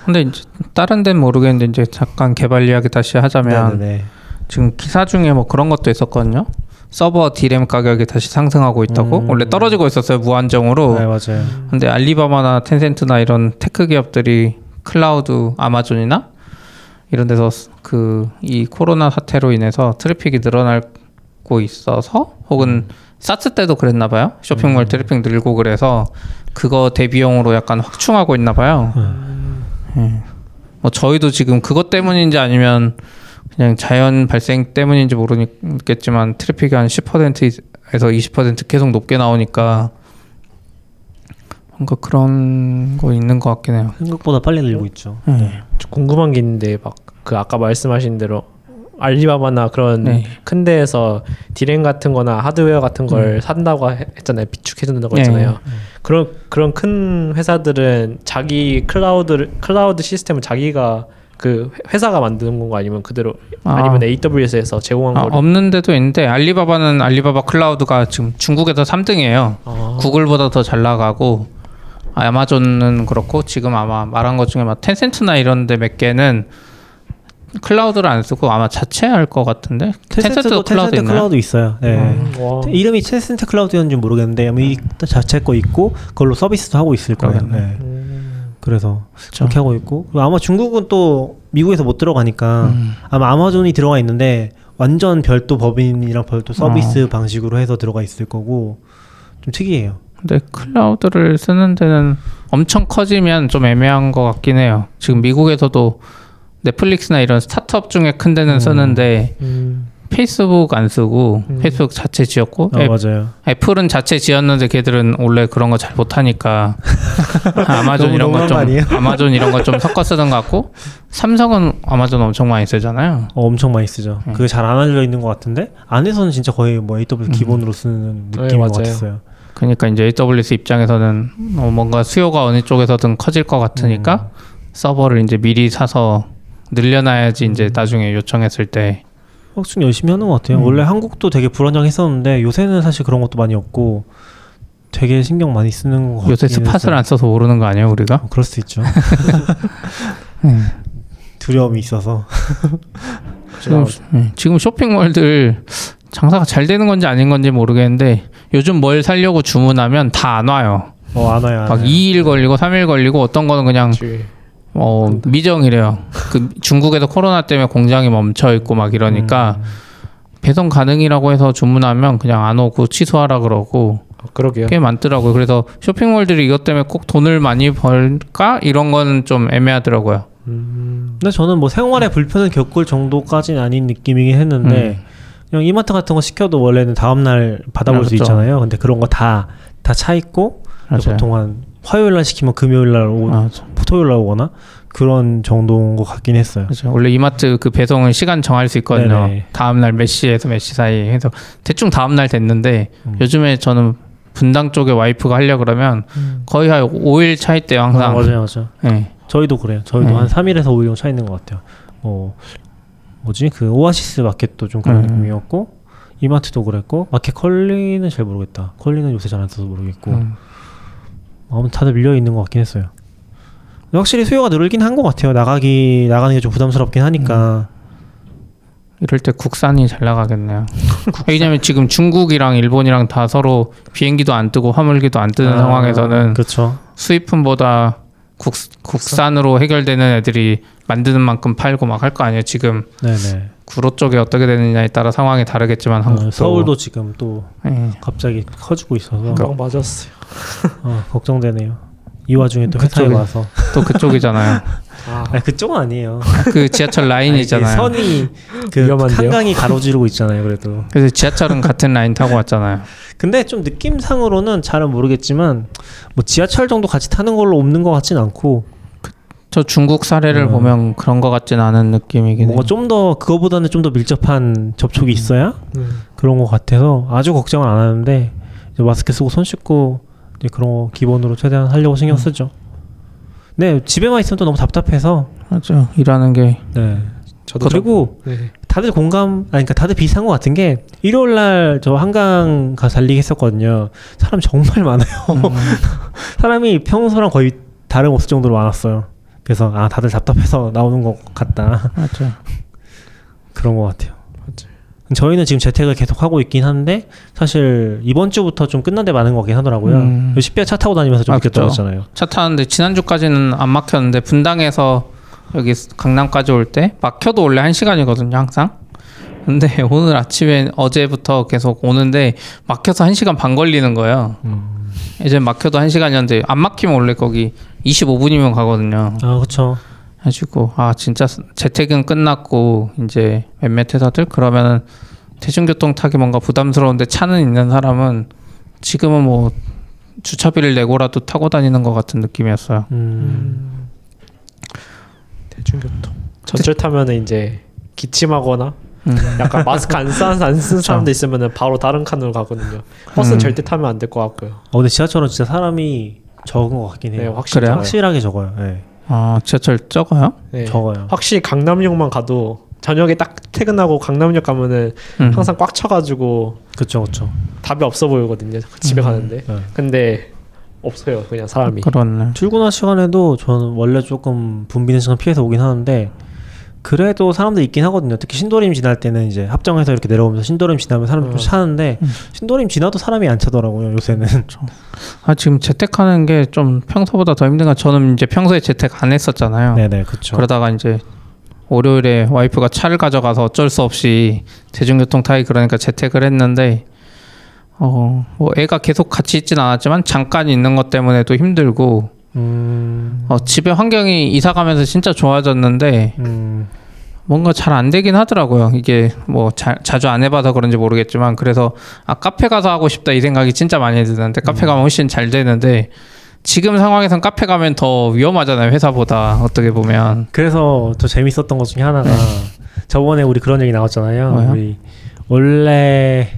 근데 이제 다른 데는 모르겠는데 이제 잠깐 개발 이야기 다시 하자면 네네네. 지금 기사 중에 뭐 그런 것도 있었거든요. 서버 디램 가격이 다시 상승하고 있다고 음. 원래 떨어지고 있었어요 무한정으로. 네 맞아요. 근데 알리바바나 텐센트나 이런 tech 기업들이 클라우드 아마존이나 이런 데서 그 이 코로나 사태로 인해서 트래픽이 늘어나고 있어서 혹은 사스 때도 그랬나 봐요. 쇼핑몰 트래픽 늘고 그래서 그거 대비용으로 약간 확충하고 있나 봐요. 예. 뭐 저희도 지금 그것 때문인지 아니면 그냥 자연 발생 때문인지 모르겠지만 트래픽이 한 10%에서 20% 계속 높게 나오니까 뭔가 그런 거 있는 것 같긴 해요. 생각보다 빨리 늘고 있죠. 네. 저 궁금한 게 있는데 막 그 아까 말씀하신 대로 알리바바나 그런 네. 큰 데에서 디램 같은 거나 하드웨어 같은 걸 음. 산다고 해- 했잖아요. 비축해 준다고 네. 했잖아요. 그런 그런 큰 회사들은 자기 클라우드 클라우드 시스템을 자기가 그 회- 회사가 만드는 건가 아니면 그대로 아. 아. 니면 AWS에서 제공한 아, 거를 없는 데도 있는데 알리바바는 알리바바 클라우드가 지금 중국에서 3등이에요. 아. 구글보다 더 잘 나가고 아마존은 그렇고 지금 아마 말한 것 중에 막 텐센트나 이런 데 몇 개는 클라우드를 안 쓰고 아마 자체 할 것 같은데 텐센트도 클라우드 텐센트 있나요? 클라우드 있어요. 네. 음, 와. 이름이 텐센트 클라우드였는지 모르겠는데 아마 이 자체 거 있고 그걸로 서비스도 하고 있을 거예요. 네. 음. 그래서 그렇죠. 그렇게 하고 있고 아마 중국은 또 미국에서 못 들어가니까 음. 아마 아마존이 들어가 있는데 완전 별도 법인이랑 별도 서비스 어. 방식으로 해서 들어가 있을 거고 좀 특이해요. 근데 클라우드를 쓰는 데는 엄청 커지면 좀 애매한 것 같긴 해요. 지금 미국에서도 넷플릭스나 이런 스타트업 중에 큰 데는 쓰는데 음. 페이스북 안 쓰고 음. 페이스북 자체 지었고 아 애, 맞아요. 애플은 자체 지었는데 걔들은 원래 그런 거 잘 못하니까 아마존 너무 이런 거 좀? 아마존 이런 거 좀 섞어 쓰는 것 같고 삼성은 아마존 엄청 많이 쓰잖아요. 어, 엄청 많이 쓰죠. 음. 그게 잘 안 알려 있는 것 같은데 안에서는 진짜 거의 뭐 AWS 음. 기본으로 쓰는 네, 느낌인 것 맞아요. 같았어요. 그러니까 이제 AWS 입장에서는 어, 뭔가 수요가 어느 쪽에서든 커질 것 같으니까 음. 서버를 이제 미리 사서 늘려놔야지 이제 음. 나중에 요청했을 때 확실히 열심히 하는 것 같아요. 음. 원래 한국도 되게 불안정했었는데 요새는 사실 그런 것도 많이 없고 되게 신경 많이 쓰는 것 같아요. 요새 스팟을 안 써서 모르는 거 아니에요 우리가? 그럴 수 있죠. 음. 두려움이 있어서. 지금, 음, 지금 쇼핑몰들 장사가 잘 되는 건지 아닌 건지 모르겠는데 요즘 뭘 사려고 주문하면 다 안 와요. 어, 안 와요. 안 막 와요. 2일 걸리고 3일 걸리고 어떤 거는 그냥 그치. 어, 미정이래요. 그 중국에서 코로나 때문에 공장이 멈춰 있고 막 이러니까 음. 배송 가능이라고 해서 주문하면 그냥 안 오고 취소하라 그러고 어, 그러게요. 꽤 많더라고요. 그래서 쇼핑몰들이 이것 때문에 꼭 돈을 많이 벌까 이런 거는 좀 애매하더라고요. 음, 근데 저는 뭐 생활에 불편을 겪을 정도까지는 아닌 느낌이긴 했는데 음. 그냥 이마트 같은 거 시켜도 원래는 다음 날 받아볼 아, 수 그쵸. 있잖아요. 근데 그런 거 다 다 차 있고 맞아요. 보통 한 화요일 날 시키면 금요일 날 오, 아, 토요일 날 오거나 그런 정도인 것 같긴 했어요. 그렇죠. 원래 이마트 그 배송은 시간 정할 수 있거든요. 네네. 다음 날 몇 시에서 몇 시 사이 해서 대충 다음 날 됐는데 음. 요즘에 저는 분당 쪽에 와이프가 하려 그러면 거의 한 5일 차 있대요 아, 항상. 맞아요, 맞아요. 예. 저희도 그래요. 저희도 네. 한 3일에서 5일 정도 차 있는 것 같아요. 어, 뭐지? 그 오아시스 마켓도 좀 그런 음. 느낌이었고 이마트도 그랬고 마켓 컬리는 잘 모르겠다. 컬리는 요새 잘 안 써서 모르겠고 음. 아무튼 다들 밀려 있는 것 같긴 했어요. 확실히 수요가 늘긴 한 것 같아요. 나가기 나가는 게 좀 부담스럽긴 하니까. 이럴 때 국산이 잘 나가겠네요. 왜냐면 지금 중국이랑 일본이랑 다 서로 비행기도 안 뜨고 화물기도 안 뜨는 아, 상황에서는 그렇죠. 수입품보다 국, 국산으로 해결되는 애들이 만드는 만큼 팔고 막 할 거 아니에요. 지금 네네. 구로 쪽이 어떻게 되느냐에 따라 상황이 다르겠지만 한국도 어, 서울도 지금 또 예. 갑자기 커지고 있어서 금방 맞았어요. 어, 걱정되네요. 이 와중에 또 회사에 그쪽에- 와서 또 그쪽이잖아요. 아, 아니 그쪽은 아니에요. 그 지하철 아니, 라인이잖아요. 그 선이 그 위험한데요? 한강이 가로지르고 있잖아요. 그래도. 그래서 지하철은 같은 라인 타고 왔잖아요. 근데 좀 느낌상으로는 잘은 모르겠지만 뭐 지하철 정도 같이 타는 걸로 없는 것 같진 않고 저 중국 사례를 음. 보면 그런 것 같진 않은 느낌이긴 해요. 뭔가 좀더 그거보다는 좀 더 밀접한 접촉이 있어야 음. 그런 것 같아서 아주 걱정은 안 하는데 이제 마스크 쓰고 손 씻고 이제 그런 거 기본으로 최대한 하려고 신경 쓰죠. 네 집에만 있으면 또 너무 답답해서 맞죠. 일하는 게 네 저도 그리고 좀, 네. 다들 공감 아니 그러니까 다들 비슷한 것 같은 게 일요일 날 저 한강 가서 달리기 했었거든요. 사람 정말 많아요. 음, 사람이 평소랑 거의 다름 없을 정도로 많았어요. 그래서 아 다들 답답해서 나오는 것 같다 맞죠. 그런 것 같아요. 저희는 지금 재택을 계속 하고 있긴 한데 사실 이번 주부터 좀 끝난 데 많은 것 같긴 하더라고요. 음. 10배 차 타고 다니면서 좀 아, 느꼈다고 그쵸. 했잖아요. 차 타는데 지난주까지는 안 막혔는데 분당에서 여기 강남까지 올 때 막혀도 원래 한 시간이거든요 항상. 근데 오늘 아침에 어제부터 계속 오는데 막혀서 한 시간 반 걸리는 거예요. 음. 이제 막혀도 한 시간이었는데 안 막히면 원래 거기 25분이면 가거든요. 아 그렇죠. 해주고 아 진짜 재택은 끝났고 이제 몇몇 회사들 그러면은 대중교통 타기 뭔가 부담스러운데 차는 있는 사람은 지금은 뭐 주차비를 내고라도 타고 다니는 것 같은 느낌이었어요. 음. 음. 대중교통. 전철 타면은 이제 기침하거나 음. 약간 마스크 안쓴안쓴 사람도 있으면은 바로 다른 칸으로 가거든요. 버스는 음. 절대 타면 안 될 것 같고요. 어, 근데 지하철은 진짜 사람이 적은 것 같긴 네, 해요. 확실히 그래요? 적어요. 확실하게 적어요. 네. 아 지하철 적어요? 네. 적어요. 확실히 강남역만 가도 저녁에 딱 퇴근하고 강남역 가면은 음. 항상 꽉 차가지고 그렇죠, 그렇죠. 답이 없어 보이거든요. 집에 음. 가는데. 네. 근데 없어요. 그냥 사람이. 그렇네. 출근할 시간에도 저는 원래 조금 붐비는 시간 피해서 오긴 하는데 그래도 사람들 있긴 하거든요. 특히 신도림 지날 때는 이제 합정에서 이렇게 내려오면서 신도림 지나면 사람 좀 어. 차는데 음. 신도림 지나도 사람이 안 차더라고요. 요새는. 아 지금 재택하는 게 좀 평소보다 더 힘든 건 저는 이제 평소에 재택 안 했었잖아요. 네네 그렇죠. 그러다가 이제 월요일에 와이프가 차를 가져가서 어쩔 수 없이 대중교통 타기 그러니까 재택을 했는데 어, 뭐 애가 계속 같이 있진 않았지만 잠깐 있는 것 때문에도 힘들고 음, 어, 집에 환경이 이사 가면서 진짜 좋아졌는데 음, 뭔가 잘 안 되긴 하더라고요. 이게 뭐 자, 자주 안 해봐서 그런지 모르겠지만 그래서 아 카페 가서 하고 싶다 이 생각이 진짜 많이 드는데 카페 가면 훨씬 잘 되는데 지금 상황에선 카페 가면 더 위험하잖아요 회사보다 어떻게 보면 그래서 더 재밌었던 것 중에 하나가 저번에 우리 그런 얘기 나왔잖아요. 네. 뭐요? 우리 원래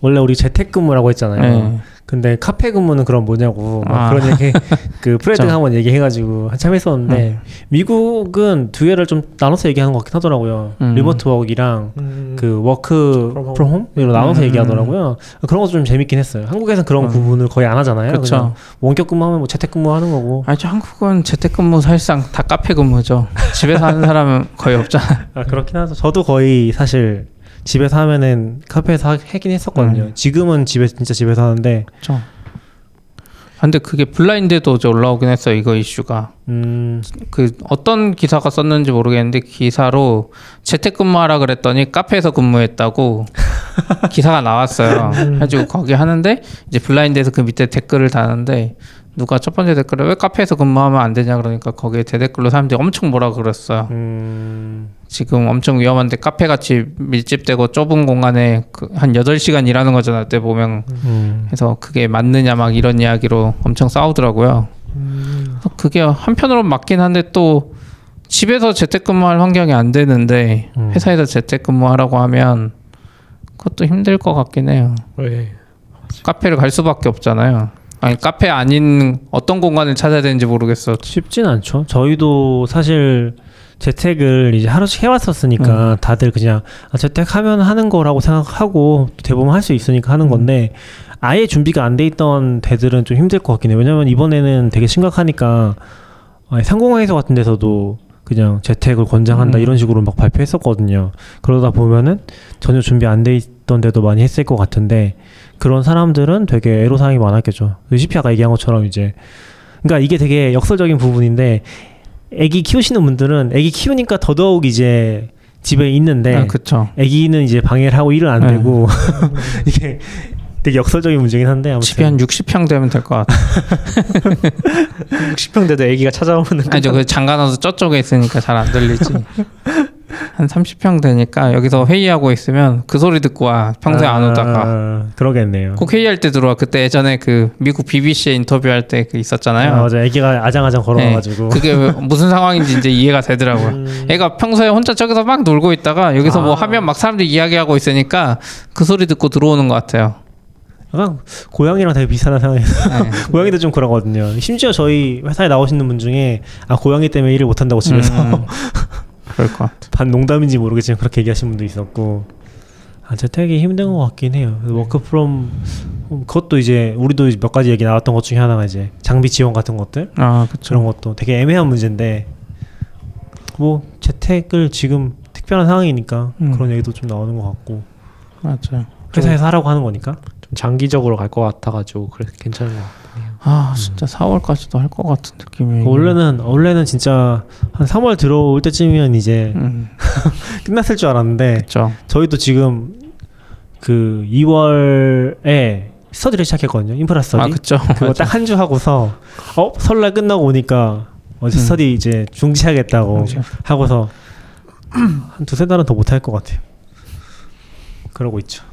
원래 우리 재택근무라고 했잖아요. 네. 근데 카페 근무는 그럼 뭐냐고 막 아. 그런 얘기 그 프레드가 그쵸. 한번 얘기해가지고 한참 했었는데 미국은 두 개를 좀 나눠서 얘기하는 것 같긴 하더라고요. 음. remote work이랑 음, 그 work from home으로 나눠서 음. 얘기하더라고요. 그런 것도 좀 재밌긴 했어요. 한국에서는 그런 음. 구분을 거의 안 하잖아요. 그렇죠. 원격 근무하면 뭐 재택 근무하는 거고. 아니 한국은 재택 근무 사실상 다 카페 근무죠. 집에서 하는 사람은 거의 없잖아. 아 그렇긴 하죠. 저도 거의 사실 집에서 하면은 카페에서 하- 하긴 했었거든요. 음. 지금은 집에 진짜 집에서 하는데 그렇죠. 근데 그게 블라인드도 어제 올라오긴 했어요. 이거 이슈가. 음 그 어떤 기사가 썼는지 모르겠는데 기사로 재택근무하라 그랬더니 카페에서 근무했다고 기사가 나왔어요. 해가지고 거기 하는데 이제 블라인드에서 그 밑에 댓글을 다는데 누가 첫 번째 댓글에 왜 카페에서 근무하면 안 되냐 그러니까 거기에 대댓글로 사람들이 엄청 뭐라 그랬어요. 음, 지금 엄청 위험한데 카페 같이 밀집되고 좁은 공간에 그한 8시간 일하는 거잖아요. 때 보면 음. 그래서 그게 맞느냐 막 이런 이야기로 엄청 싸우더라고요. 그게 한편으로는 맞긴 한데 또 집에서 재택근무할 환경이 안 되는데 음. 회사에서 재택근무하라고 하면 그것도 힘들 것 같긴 해요. 네. 카페를 갈 수밖에 없잖아요. 아니 카페 아닌 어떤 공간을 찾아야 되는지 모르겠어. 쉽진 않죠. 저희도 사실 재택을 이제 하루씩 해왔었으니까 다들 그냥 아, 재택하면 하는 거라고 생각하고 또 대부분 할 수 있으니까 하는 건데 아예 준비가 안 돼 있던 데들은 좀 힘들 것 같긴 해요. 왜냐면 이번에는 되게 심각하니까 상공회의소 같은 데서도 그냥 재택을 권장한다 음. 이런 식으로 막 발표했었거든요. 그러다 보면은 전혀 준비 안 돼 있던 데도 많이 했을 것 같은데 그런 사람들은 되게 애로사항이 많았겠죠. 의시피 아까 얘기한 것처럼 이제 그러니까 이게 되게 역설적인 부분인데 아기 키우시는 분들은 아기 키우니까 더더욱 이제 집에 있는데 아, 그쵸. 아기는 이제 방해를 하고 일을 안 네. 되고 이게 되게 역설적인 문제긴 한데 아무튼 집이 한 60평 되면 될 것 같아. 60평 돼도 애기가 찾아오면 아니 저그 장가나서 저쪽에 있으니까 잘 안 들리지. 한 30평 되니까 여기서 회의하고 있으면 그 소리 듣고 와. 평소에 안 오다가. 아, 그러겠네요. 꼭 회의할 때 들어와. 그때 예전에 그 미국 BBC에 인터뷰할 때 그 있었잖아요. 아, 맞아. 아기가 아장아장 걸어와가지고 그게 왜- 무슨 상황인지 이제 이해가 되더라고요. 음. 애가 평소에 혼자 저기서 막 놀고 있다가 여기서 뭐 아. 하면 막 사람들이 이야기하고 있으니까 그 소리 듣고 들어오는 것 같아요. 약간 고양이랑 되게 비슷한 상황에서 네. 고양이도 좀 그러거든요. 심지어 저희 회사에 나오시는 분 중에 아 고양이 때문에 일을 못 한다고 집에서 음, 그럴 것 같아. 반 농담인지 모르겠지만 그렇게 얘기하신 분도 있었고 아, 재택이 힘든 것 같긴 해요. 그래서 work from home, 그것도 이제 우리도 이제 몇 가지 얘기 나왔던 것 중에 하나가 이제 장비 지원 같은 것들 아. 그런 것도 되게 애매한 문제인데 뭐 재택을 지금 특별한 상황이니까 음. 그런 얘기도 좀 나오는 것 같고 맞아요. 회사에서 하라고 하는 거니까 좀 장기적으로 갈 것 같아가지고 그래 괜찮은 것 같아요. 아, 진짜 4월까지도 할 것 같은 느낌이. 원래는 원래는 진짜 한 3월 들어올 때쯤이면 이제 음, 끝났을 줄 알았는데 그렇죠. 저희도 지금 그 2월에 스터디를 시작했거든요. 인프라 스터디. 아, 그렇죠. 그거 딱 한 주 하고서 어 설날 끝나고 오니까 어제 음. 스터디 이제 중지하겠다고 맞아요. 하고서 한 두세 달은 더 못할 것 같아요. 그러고 있죠.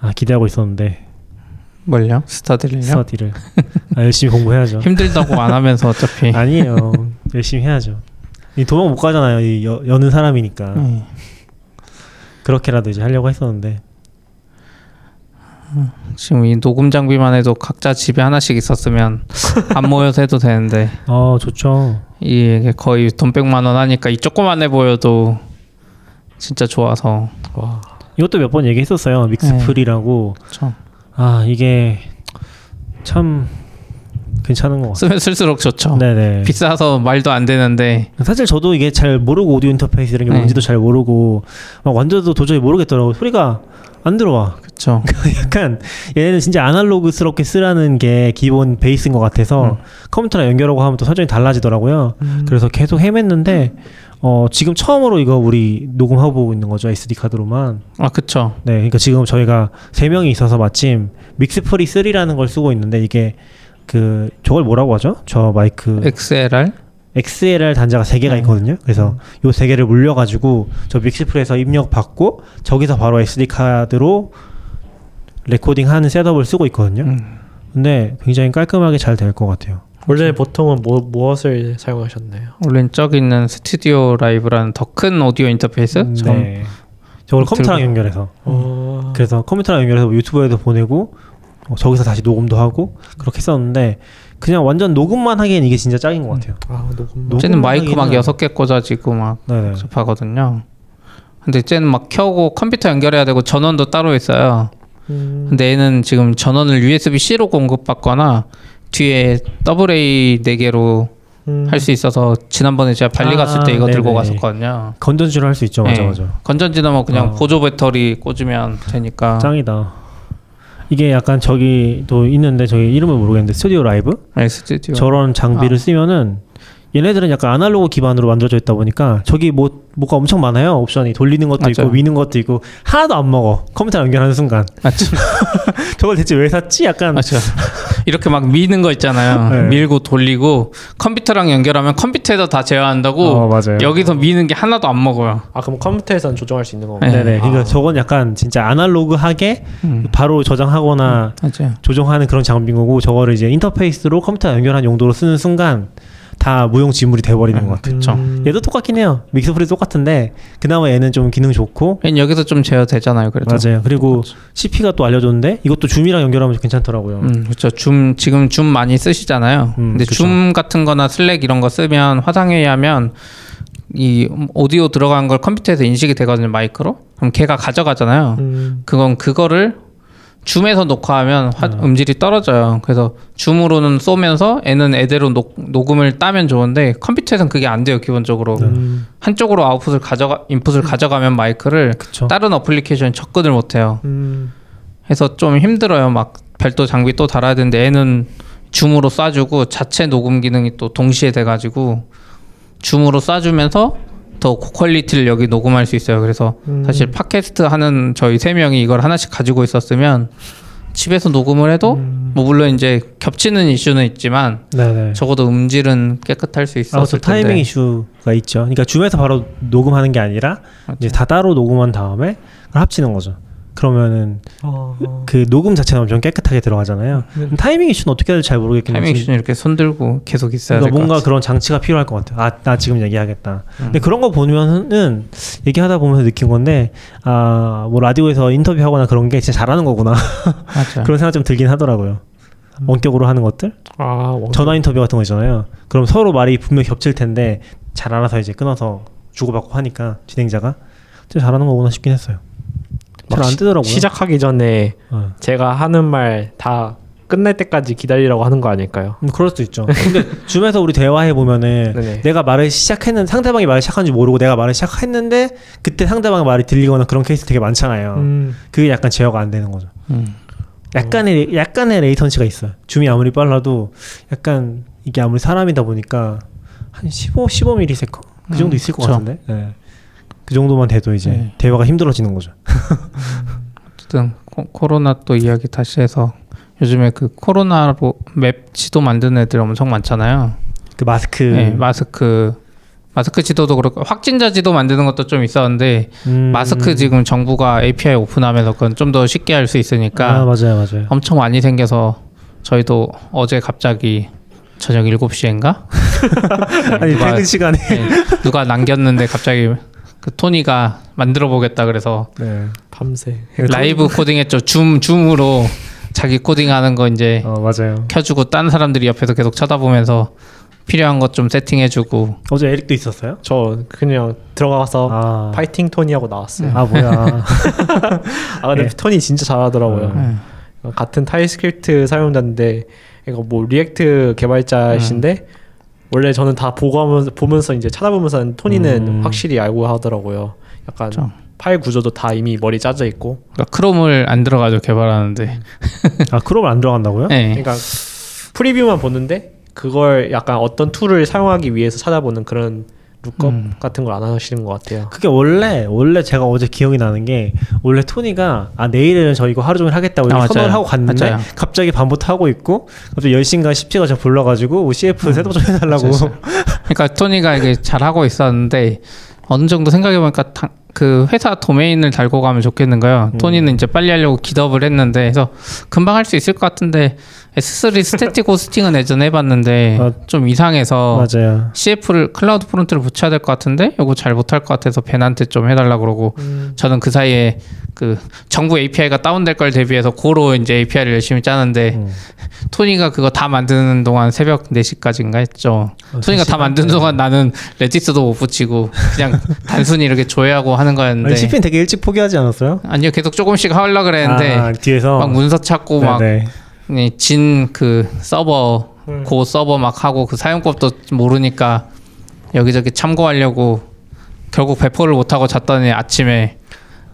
아 기대하고 있었는데 뭘요? 스타들이요? 스터디를 아, 열심히 공부해야죠. 힘들다고 안 하면서 어차피. 아니에요. 열심히 해야죠. 이 도망 못 가잖아요. 이 여, 여는 사람이니까 음. 그렇게라도 이제 하려고 했었는데 지금 이 녹음 장비만 해도 각자 집에 하나씩 있었으면 안 모여서 해도 되는데 어 좋죠. 이게 거의 돈 100만 원 하니까 이 조그만해 보여도 진짜 좋아서 와. 이것도 몇 번 얘기했었어요. 네. 믹스풀이라고. 그렇죠. 아 이게 참 괜찮은 것 같아요. 쓰면 쓸수록 좋죠. 네네. 비싸서 말도 안 되는데 사실 저도 이게 잘 모르고 오디오 인터페이스 이런 게 네. 뭔지도 잘 모르고 막 완전도 도저히 모르겠더라고. 소리가 안 들어와. 그렇죠. 약간 얘네는 진짜 아날로그스럽게 쓰라는 게 기본 베이스인 것 같아서 음. 컴퓨터랑 연결하고 하면 또 설정이 달라지더라고요. 그래서 계속 헤맸는데 어 지금 처음으로 이거 우리 녹음하고 있는 거죠 SD 카드로만. 아 그렇죠. 네, 그러니까 지금 저희가 세 명이 있어서 마침 믹스프리 3라는 걸 쓰고 있는데 이게 그 저걸 뭐라고 하죠? 저 마이크 XLR XLR 단자가 세 개가 네. 있거든요. 그래서 요 세 개를 물려가지고 저 믹스프에서 입력 받고 저기서 바로 SD 카드로 레코딩하는 setup을 쓰고 있거든요. 음. 근데 굉장히 깔끔하게 잘 될 것 같아요. 원래 보통은 뭐 무엇을 사용하셨나요? 원래 저기 있는 StudioLive라는 더 큰 오디오 인터페이스 음, 저 네. 저걸 컴퓨터랑 들고. 연결해서 어... 그래서 컴퓨터랑 연결해서 유튜브에도 보내고 어, 저기서 다시 녹음도 하고 그렇게 했었는데 그냥 완전 녹음만 하기엔 이게 진짜 짱인 것 같아요. 아 녹음. 녹- 쟤는 마이크 막 여섯 개 꽂아지고 막 네네. 접하거든요. 근데 쟤는 막 켜고 컴퓨터 연결해야 되고 전원도 따로 있어요. 음... 근데 얘는 지금 전원을 USB-C로 공급받거나 뒤에 AA 4개로 음... 할수 있어서 지난번에 제가 발리 아, 갔을 때 이거 들고 네네. 갔었거든요. 건전지로 할 수 있죠. 맞아 네. 맞아. 건전지는 뭐 그냥 아. 보조 배터리 꽂으면 되니까. 짱이다. 이게 약간 저기도 있는데 저기 이름을 모르겠는데 스튜디오 라이브 네, 스튜디오. 저런 장비를 아. 쓰면은 얘네들은 약간 아날로그 기반으로 만들어져 있다 보니까 저기 뭐 뭐가 엄청 많아요 옵션이 돌리는 것도 있고 맞아요. 미는 것도 있고 하나도 안 먹어 컴퓨터 연결하는 순간 맞죠. 저걸 대체 왜 샀지 약간 맞죠. 이렇게 막 미는 거 있잖아요. 네. 밀고 돌리고 컴퓨터랑 연결하면 컴퓨터에서 다 제어한다고 어, 맞아요. 여기서 미는 게 하나도 안 먹어요. 아 그럼 컴퓨터에서는 조정할 수 있는 거구나. 네. 네네 그러니까 아. 저건 약간 진짜 아날로그하게 음. 바로 저장하거나 맞아요. 조정하는 그런 장비인 거고 저거를 이제 인터페이스로 컴퓨터 연결한 용도로 쓰는 순간 다 무용지물이 돼버리는 것 같아요. 그쵸. 음... 얘도 똑같긴 해요. MixPre 똑같은데 그나마 얘는 좀 기능 좋고 얘는 여기서 좀 제어되잖아요. 그래도. 맞아요. 그리고 CP가 또 알려줬는데 이것도 Zoom이랑 연결하면 괜찮더라고요. 음, 그렇죠. 줌 지금 줌 많이 쓰시잖아요. 음, 근데 그쵸. 줌 같은 거나 Slack 이런 거 쓰면 화상회의 하면 이 오디오 들어간 걸 컴퓨터에서 인식이 되거든요, 마이크로. 그럼 걔가 가져가잖아요. 음... 그건 그거를 Zoom에서 녹화하면 화- 음. 음질이 떨어져요. 그래서 Zoom으로는 쏘면서 애는 애대로 녹, 녹음을 따면 좋은데 컴퓨터에서는 그게 안 돼요, 기본적으로. 음... 한쪽으로 아웃풋을 가져가 인풋을 가져가면 마이크를 그쵸. 다른 어플리케이션 접근을 못 해요. 음... 해서 좀 힘들어요. 막 별도 장비 또 달아야 되는데 애는 줌으로 쏴주고 자체 녹음 기능이 또 동시에 돼가지고 줌으로 쏴주면서 더 고퀄리티를 여기 녹음할 수 있어요. 그래서 음. 사실 팟캐스트 하는 저희 세 명이 이걸 하나씩 가지고 있었으면 집에서 녹음을 해도 음. 뭐 물론 이제 겹치는 이슈는 있지만 네네. 적어도 음질은 깨끗할 수 아, 또 있었을 텐데. 타이밍 이슈가 있죠. 그러니까 줌에서 바로 녹음하는 게 아니라 맞죠. 이제 다 따로 녹음한 다음에 합치는 거죠. 그러면은 어... 그 녹음 자체는 엄청 깨끗하게 들어가잖아요. 그럼 타이밍 이슈는 어떻게 해야 될지 잘 모르겠겠는데 타이밍 이슈는 이렇게 손 들고 계속 있어야 그러니까 될것 뭔가 같아요. 그런 장치가 필요할 것 같아요. 아, 나 지금 얘기하겠다. 음. 근데 그런 거 보면은 얘기하다 보면서 느낀 건데 아, 뭐 라디오에서 인터뷰하거나 그런 게 진짜 잘하는 거구나. 그런 생각 좀 들긴 하더라고요. 원격으로 하는 것들? 아 원... 전화 인터뷰 같은 거 있잖아요. 그럼 서로 말이 분명 겹칠 텐데 잘 알아서 이제 끊어서 주고받고 하니까 진행자가 진짜 잘하는 거구나 싶긴 했어요. 잘막안 시- 뜨더라고요. 시작하기 전에 어. 제가 하는 말 다 끝날 때까지 기다리라고 하는 거 아닐까요? 음, 그럴 수도 있죠. 근데 줌에서 우리 대화해 보면은 네네. 내가 말을 시작했는 상대방이 말을 시작한지 모르고 내가 말을 시작했는데 그때 상대방 말이 들리거나 그런 케이스 되게 많잖아요. 음... 그게 약간 제어가 안 되는 거죠. 음. 약간의 약간의 레이턴시가 있어요. 줌이 아무리 빨라도 약간 이게 아무리 사람이다 보니까 한 15, 15ms 그 정도 음, 있을 것 그쵸. 같은데. 네. 그 정도만 돼도 이제 네. 대화가 힘들어지는 거죠. 어쨌든 코, 코로나 또 이야기 다시 해서 요즘에 그 코로나로 맵 지도 만드는 애들 엄청 많잖아요. 그 마스크. 네, 마스크 마스크 지도도 그렇고 확진자 지도 만드는 것도 좀 있었는데 음. 마스크 지금 정부가 API 오픈하면서 그건 좀 더 쉽게 할 수 있으니까 아 맞아요, 맞아요. 엄청 많이 생겨서 저희도 어제 갑자기 저녁 7시인가? 아니 누가- 퇴근 시간에. 네, 누가 남겼는데 갑자기 그 토니가 만들어 보겠다 그래서 네. 밤새 라이브 코딩했죠. 줌 줌으로 자기 코딩하는 거 이제 어 맞아요. 켜주고 딴 사람들이 옆에서 계속 쳐다보면서 필요한 것 좀 세팅해주고 어제 에릭도 있었어요? 저 그냥 들어가서 아. 파이팅 토니 하고 나왔어요. 아 뭐야. 아 근데 네. 토니 진짜 잘하더라고요. 네. 어, 같은 TypeScript 사용자인데 이거 뭐 React 개발자이신데 원래 저는 다 보고 하면서 보면서 이제 찾아보면서 토니는 음. 확실히 알고 하더라고요. 약간 그렇죠. 파일 구조도 다 이미 머리 짜져 있고. 그러니까 Chrome을 안 들어가죠 개발하는데. 아 크롬 안 들어간다고요? 네. 그러니까 preview만 보는데 그걸 약간 어떤 tool을 사용하기 위해서 찾아보는 그런 lookup 음. 같은 걸 안 하시는 것 같아요. 그게 원래 원래 제가 어제 기억이 나는 게 원래 토니가 아 내일은 저 이거 하루 종일 하겠다고 아, 이렇게 선언을. 하고 갔는데 맞아요. 갑자기 밤부터 하고 있고 갑자기 10시인가 17가 저 불러가지고 뭐 CF setup 좀 해달라고 맞아요. 그러니까 토니가 이게 잘 하고 있었는데 어느 정도 생각해 보니까 그 회사 도메인을 달고 가면 좋겠는 거예요. 음. 토니는 이제 빨리 하려고 GitHub을 했는데 그래서 금방 할 수 있을 것 같은데 S3 static hosting은 예전에 해봤는데 아, 좀 이상해서 맞아요. CF를 CloudFront를 붙여야 될 것 같은데 이거 잘 못할 것 같아서 벤한테 좀 해달라 그러고 음. 저는 그 사이에 그 정부 API가 다운될 걸 대비해서 Go로 이제 API를 열심히 짜는데 음. 토니가 그거 다 만드는 동안 새벽 4시까지인가 했죠. 어, 토니가 다 시간? 만드는 동안 나는 Redis도 못 붙이고 그냥 단순히 이렇게 조회하고 하는 거였는데 아니, CP는 되게 일찍 포기하지 않았어요? 아니요 계속 조금씩 하려고 그랬는데 아, 뒤에서 막 문서 찾고 네네. 막 Gin 그 서버 음. Go 서버 막 하고 그 사용법도 모르니까 여기저기 참고하려고 결국 배포를 못 하고 잤더니 아침에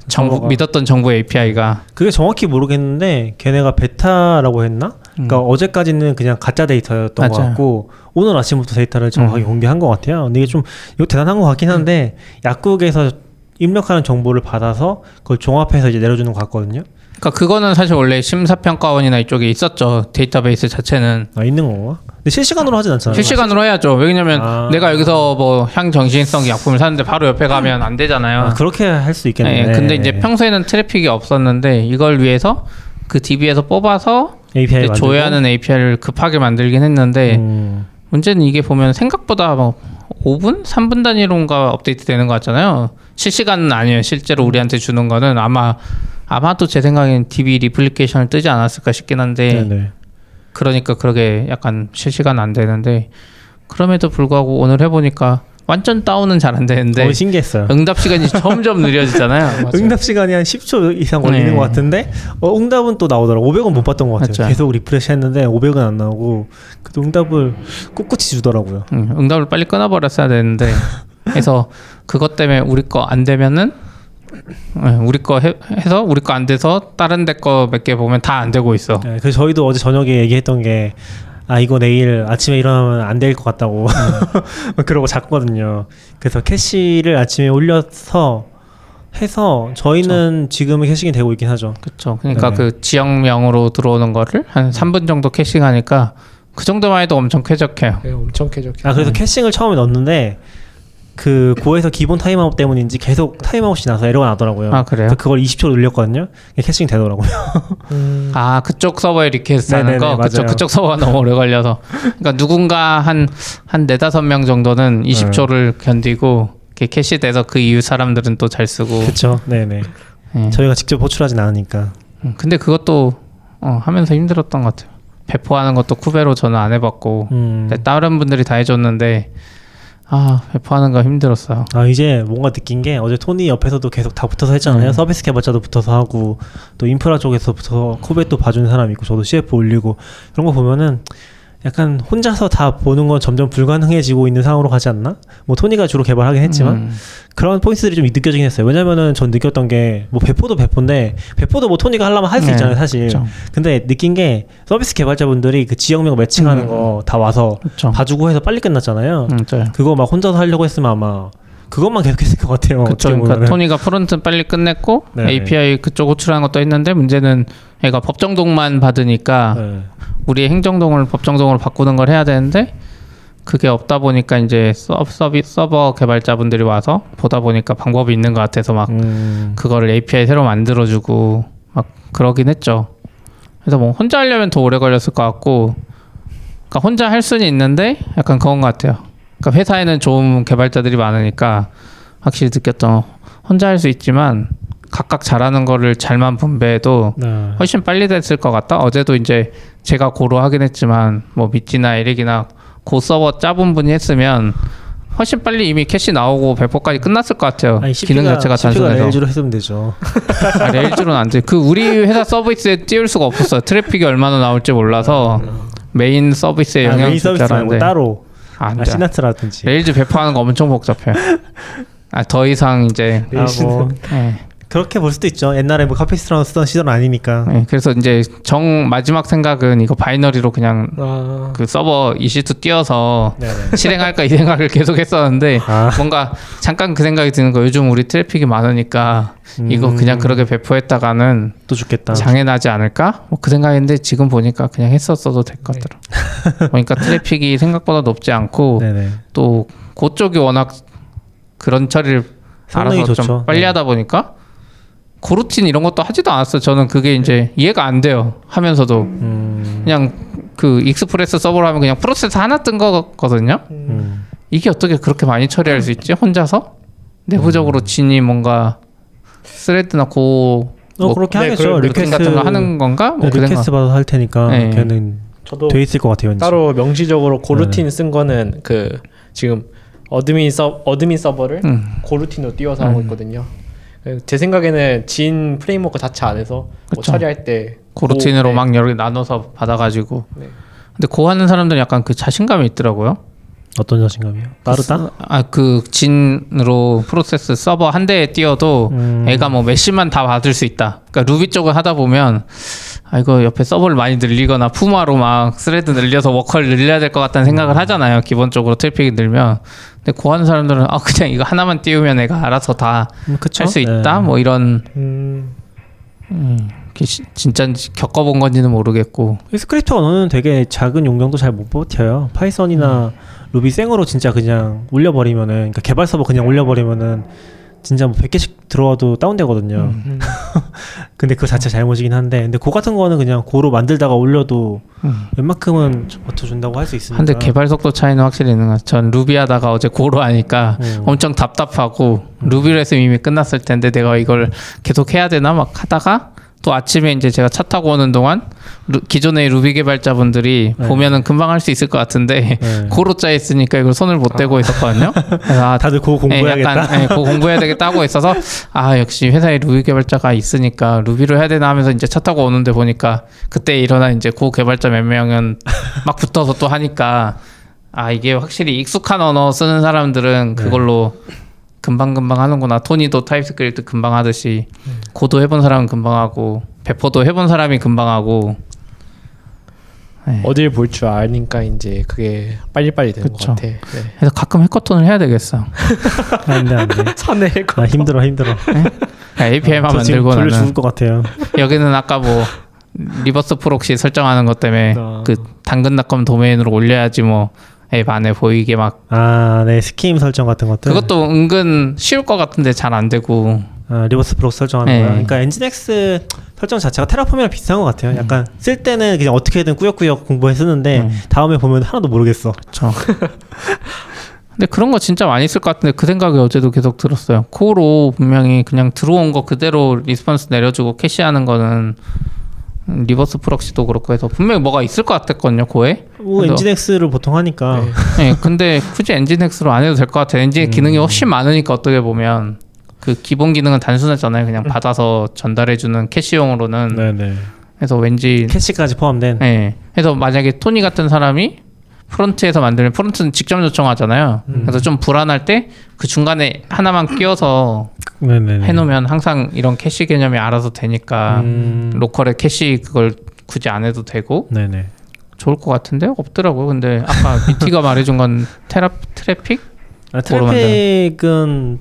정부 정보가. 믿었던 정부 API가 그게 정확히 모르겠는데 걔네가 베타라고 했나? 그러니까 어제까지는 그냥 가짜 데이터였던 것 음. 맞아요. 같고 오늘 아침부터 데이터를 정확하게 음. 공개한 것 같아요. 근데 이게 좀 이거 대단한 것 같긴 한데 약국에서 입력하는 정보를 받아서 그걸 종합해서 이제 내려주는 것 같거든요. 그러니까 그거는 사실 원래 심사평가원이나 이쪽에 있었죠 데이터베이스 자체는 아 있는 건가? 근데 실시간으로 하진 않잖아요. 실시간으로 해야죠 왜냐면 아. 내가 여기서 뭐 향정신성 약품을 샀는데 바로 옆에 가면 안 되잖아요 아, 그렇게 할 수 있겠네. 예, 근데 이제 평소에는 트래픽이 없었는데 이걸 위해서 그 DB에서 뽑아서 API? 조회하는 API를 급하게 만들긴 했는데 음, 문제는 이게 보면 생각보다 뭐 5분, 3분 단위로인가 업데이트 되는 것 같잖아요. 실시간은 아니에요. 실제로 우리한테 주는 거는 아마 아마도 제 생각엔 DB replication을 뜨지 않았을까 싶긴 한데 네네. 그러니까 그러게 약간 실시간 안 되는데 그럼에도 불구하고 오늘 해보니까 완전 다운은 잘 안 되는데 어, 신기했어요. 응답 시간이 점점 느려지잖아요. 응답 시간이 한 10초 이상 걸리는 네. 것 같은데 어, 응답은 또 나오더라고 500은 못 받던 것 같아요 맞죠. 계속 refresh 했는데 500은 안 나오고 그래도 응답을 꿋꿋이 주더라고요 응, 응답을 빨리 끊어버렸어야 되는데 그래서 그것 때문에 우리 거 안 되면은 예, 우리 거 해, 서 우리 거 안 돼서 다른 데 거 몇 개 보면 다 안 되고 있어. 네, 그래서 저희도 어제 저녁에 얘기했던 게 아 이거 내일 아침에 일어나면 안 될 것 같다고 그러고 잤거든요 그래서 캐시를 아침에 올려서 해서 저희는 지금은 caching이 되고 있긴 하죠 그렇죠. 그러니까 네. 그 지역명으로 들어오는 거를 한 3분 정도 caching하니까 그 정도만 해도 엄청 쾌적해요. 네, 엄청 쾌적해. 아 그래서 caching을 처음에 넣었는데 그 Go에서 기본 타임아웃 때문인지 계속 타임아웃이 나서 에러가 나더라고요 아 그래요? 그래서 그걸 20초 늘렸거든요. caching 되더라고요. 음, 아 그쪽 서버에 request 하는 네네네, 거 그쪽 맞아요. 그쪽 서버가 너무 오래 걸려서 그러니까 누군가 한한 네다섯 명 정도는 20초를 견디고 이렇게 캐시돼서 그 이후 사람들은 또 잘 쓰고 그렇죠. 네네. 예. 저희가 직접 호출하진 않으니까. 음, 근데 그것도 어, 하면서 힘들었던 것 같아요. 배포하는 것도 kube로 저는 안 해봤고 음. 다른 분들이 다 해줬는데 아 배포하는 거 힘들었어요. 아 이제 뭔가 느낀 게 어제 토니 옆에서도 계속 다 붙어서 했잖아요. 음. 서비스 개발자도 붙어서 하고 또 인프라 쪽에서 붙어서 코베도 봐주는 사람 있고 저도 CF 올리고 그런 거 보면은 약간 혼자서 다 보는 건 점점 불가능해지고 있는 상황으로 가지 않나? 뭐 토니가 주로 개발하긴 했지만 음, 그런 포인트들이 좀 느껴지긴 했어요. 왜냐면은 전 느꼈던 게 뭐 배포도 배포인데 배포도 뭐 토니가 하려면 할수 네, 있잖아요, 사실. 그렇죠. 근데 느낀 게 서비스 개발자분들이 그 지역명 matching하는 음. 거다 와서 그렇죠. 봐주고 해서 빨리 끝났잖아요. 음, 맞아요. 그거 막 혼자서 하려고 했으면 아마 그것만 계속했을 것 같아요. 그쵸. 그러니까. 토니가 front 빨리 끝냈고 네. API 그쪽 호출하는 것도 했는데 문제는 얘가 법정동만 받으니까 네. 우리 행정동을 법정동으로 바꾸는 걸 해야 되는데 그게 없다 보니까 이제 서, 서비, 서버 개발자분들이 와서 보다 보니까 방법이 있는 것 같아서 막 음. 그거를 API 새로 만들어주고 막 그러긴 했죠. 그래서 뭐 혼자 하려면 더 오래 걸렸을 것 같고, 그러니까 혼자 할 수는 있는데 약간 그런 것 같아요. 그러니까 회사에는 좋은 개발자들이 많으니까 확실히 느꼈던 혼자 할 수 있지만 각각 잘하는 거를 잘만 분배해도 네. 훨씬 빨리 됐을 것 같다. 어제도 이제 제가 Go로 하긴 했지만 뭐 미찌나 에릭이나 Go 서버 짜본 분이 했으면 훨씬 빨리 이미 캐시 나오고 배포까지 끝났을 것 같아요. 아니, 기능 CP가, 자체가 CP가 단순해서. Rails로 했으면 되죠. 아, Rails로는 안 돼. 그 우리 회사 서비스에 띄울 수가 없었어요. 트래픽이 얼마나 나올지 몰라서 메인 서비스에 아, 영향 메인 줄 서비스 말고 알았는데 따로 안 아, 돼. Sinatra든지. Rails 배포하는 거 엄청 복잡해요. 아, 더 이상 이제 아, 뭐 예. 그렇게 볼 수도 있죠. 옛날에 뭐 Capistrano 쓰던 시절은 아니니까. 네, 그래서 이제 정 마지막 생각은 이거 binary로 그냥 아, 그 서버 EC2 띄워서 네네. 실행할까 이 생각을 계속 했었는데 아. 뭔가 잠깐 그 생각이 드는 거 요즘 우리 트래픽이 많으니까 이거 음. 그냥 그렇게 배포했다가는 또 죽겠다. 장애 나지 않을까? 뭐 그 생각인데 지금 보니까 그냥 했었어도 될 것 같더라. 보니까 트래픽이 생각보다 높지 않고 네네. 또 그쪽이 워낙 그런 처리를 알아서 좋죠. 좀 빨리 네. 하다 보니까 goroutine 이런 것도 하지도 않았어요. 저는 그게 이제 이해가 안 돼요. 하면서도 음. 그냥 그 Express 서버로 하면 그냥 프로세스 하나 뜬 거거든요. 음. 이게 어떻게 그렇게 많이 처리할 수 있지? 혼자서 내부적으로 음. Gin이 뭔가 thread나 Go 어 뭐 그렇게 네, 하겠죠. 그런 루틴 같은 거 하는 건가? 뭐 네, 그. request 받아서 할 테니까 네. 걔는 저도 돼 있을 것 같아요. 왠지. 따로 명시적으로 네. goroutine 쓴 거는 그 지금 admin 서 admin 서버를 음. goroutine으로 띄워서 하고 음. 있거든요. 그제 생각에는 Gin framework 자체 안에서 뭐. 처리할 때 goroutine으로 고- 네. 막 여러 개 나눠서 받아가지고. 네. 근데 Go 하는 사람들은 약간 그 자신감이 있더라고요. 어떤 자신감이요? 빠르다? 아 그 Gin으로 프로세스 서버 한 대에 띄워도 음. 애가 뭐 몇십만 다 받을 수 있다. 그러니까 루비 쪽을 하다 보면 아 이거 옆에 서버를 많이 늘리거나 Puma로 막 thread 늘려서 worker를 늘려야 될 것 같다는 생각을 하잖아요. 기본적으로 트래픽이 늘면. 근데 Go 하는 사람들은 아 그냥 이거 하나만 띄우면 애가 알아서 다할 음, 있다. 네. 뭐 이런 음, 음, 진짜인지 겪어본 건지는 모르겠고. 스크립트 언어는 되게 작은 용량도 잘 못 버텨요. Python이나 Ruby 생으로 진짜 그냥 올려버리면은, 그러니까 개발 서버 그냥 올려버리면은 진짜 뭐 100개씩 들어와도 다운되거든요. 음. 근데 그 자체 잘못이긴 한데, 근데 Go 같은 거는 그냥 Go로 만들다가 올려도 음. 웬만큼은 버텨준다고 할 수 있으니까. 한데 개발 속도 차이는 확실히 있는 것 같아요. 전 루비 하다가 어제 Go로 하니까 음. 엄청 답답하고 Ruby로 했으면 이미 끝났을 텐데 내가 이걸 계속 해야 되나 막 하다가 또 아침에 이제 제가 차 타고 오는 동안 루- 기존의 루비 개발자분들이 네. 보면은 금방 할 수 있을 것 같은데 네. 고로 짜 있으니까 이걸 손을 못 대고 있었거든요. 그래서 아, 다들 고 공부해야겠다. 예, 약간 예, 그거 공부해야 되겠다 하고 있어서 아 역시 회사에 루비 개발자가 있으니까 루비로 해야 되나 하면서 이제 차 타고 오는데 보니까 그때 일어나 이제 고 개발자 몇 명은 막 붙어서 또 하니까 아 이게 확실히 익숙한 언어 쓰는 사람들은 그걸로 금방 금방 하는구나 토니도 TypeScript 금방 하듯이 Go도 해본 사람은 금방 하고 배포도 해본 사람이 금방 하고 네. 어딜 볼 줄 아니까 이제 그게 빨리빨리 되는 그쵸. 것 같아. 네. 그래서 가끔 해커톤을 해야 되겠어. 안돼 안돼. 산에 나 힘들어 힘들어. API만 저 지금 만들고 돌려 나는 죽을 것 같아요. 여기는 아까 뭐 reverse proxy 설정하는 것 때문에 아. 그 당근 닷컴 도메인으로 올려야지 뭐 앱 안에 보이게 막 아, 네 scheme 설정 같은 것들. 그것도 은근 쉬울 것 같은데 잘 안 되고 아, reverse proxy 설정하는 네. 거야. 그러니까 Nginx 설정 자체가 Terraform이랑 비슷한 것 같아요. 약간 쓸 때는 그냥 어떻게든 꾸역꾸역 공부해 쓰는데 음. 다음에 보면 하나도 모르겠어. 그렇죠. 근데 그런 거 진짜 많이 쓸것 같은데 그 생각이 어제도 계속 들었어요. Go로 분명히 그냥 들어온 거 그대로 response 내려주고 캐시하는 거는 음, reverse proxy도 그렇고 해서 분명히 뭐가 있을 것 같았거든요. Go에. 뭐 Nginx를 보통 하니까 네. 네, 근데 굳이 Nginx로 안 해도 될 것 같아요. 엔진 기능이 훨씬 많으니까 어떻게 보면 그 기본 기능은 단순하잖아요. 그냥 받아서 전달해주는 캐시용으로는. 네네. 그래서 왠지 캐시까지 포함된. 네. 그래서 만약에 토니 같은 사람이 front에서 만들면 front는 직접 요청하잖아요. 그래서 좀 불안할 때 그 중간에 하나만 끼워서 네네네. 해놓으면 항상 이런 캐시 개념이 알아서 되니까 음, local에 캐시 그걸 굳이 안 해도 되고 네네. 좋을 것 같은데 없더라고요. 근데 아까 BT가 말해준 건 테라 Traefik? 아, Traefik은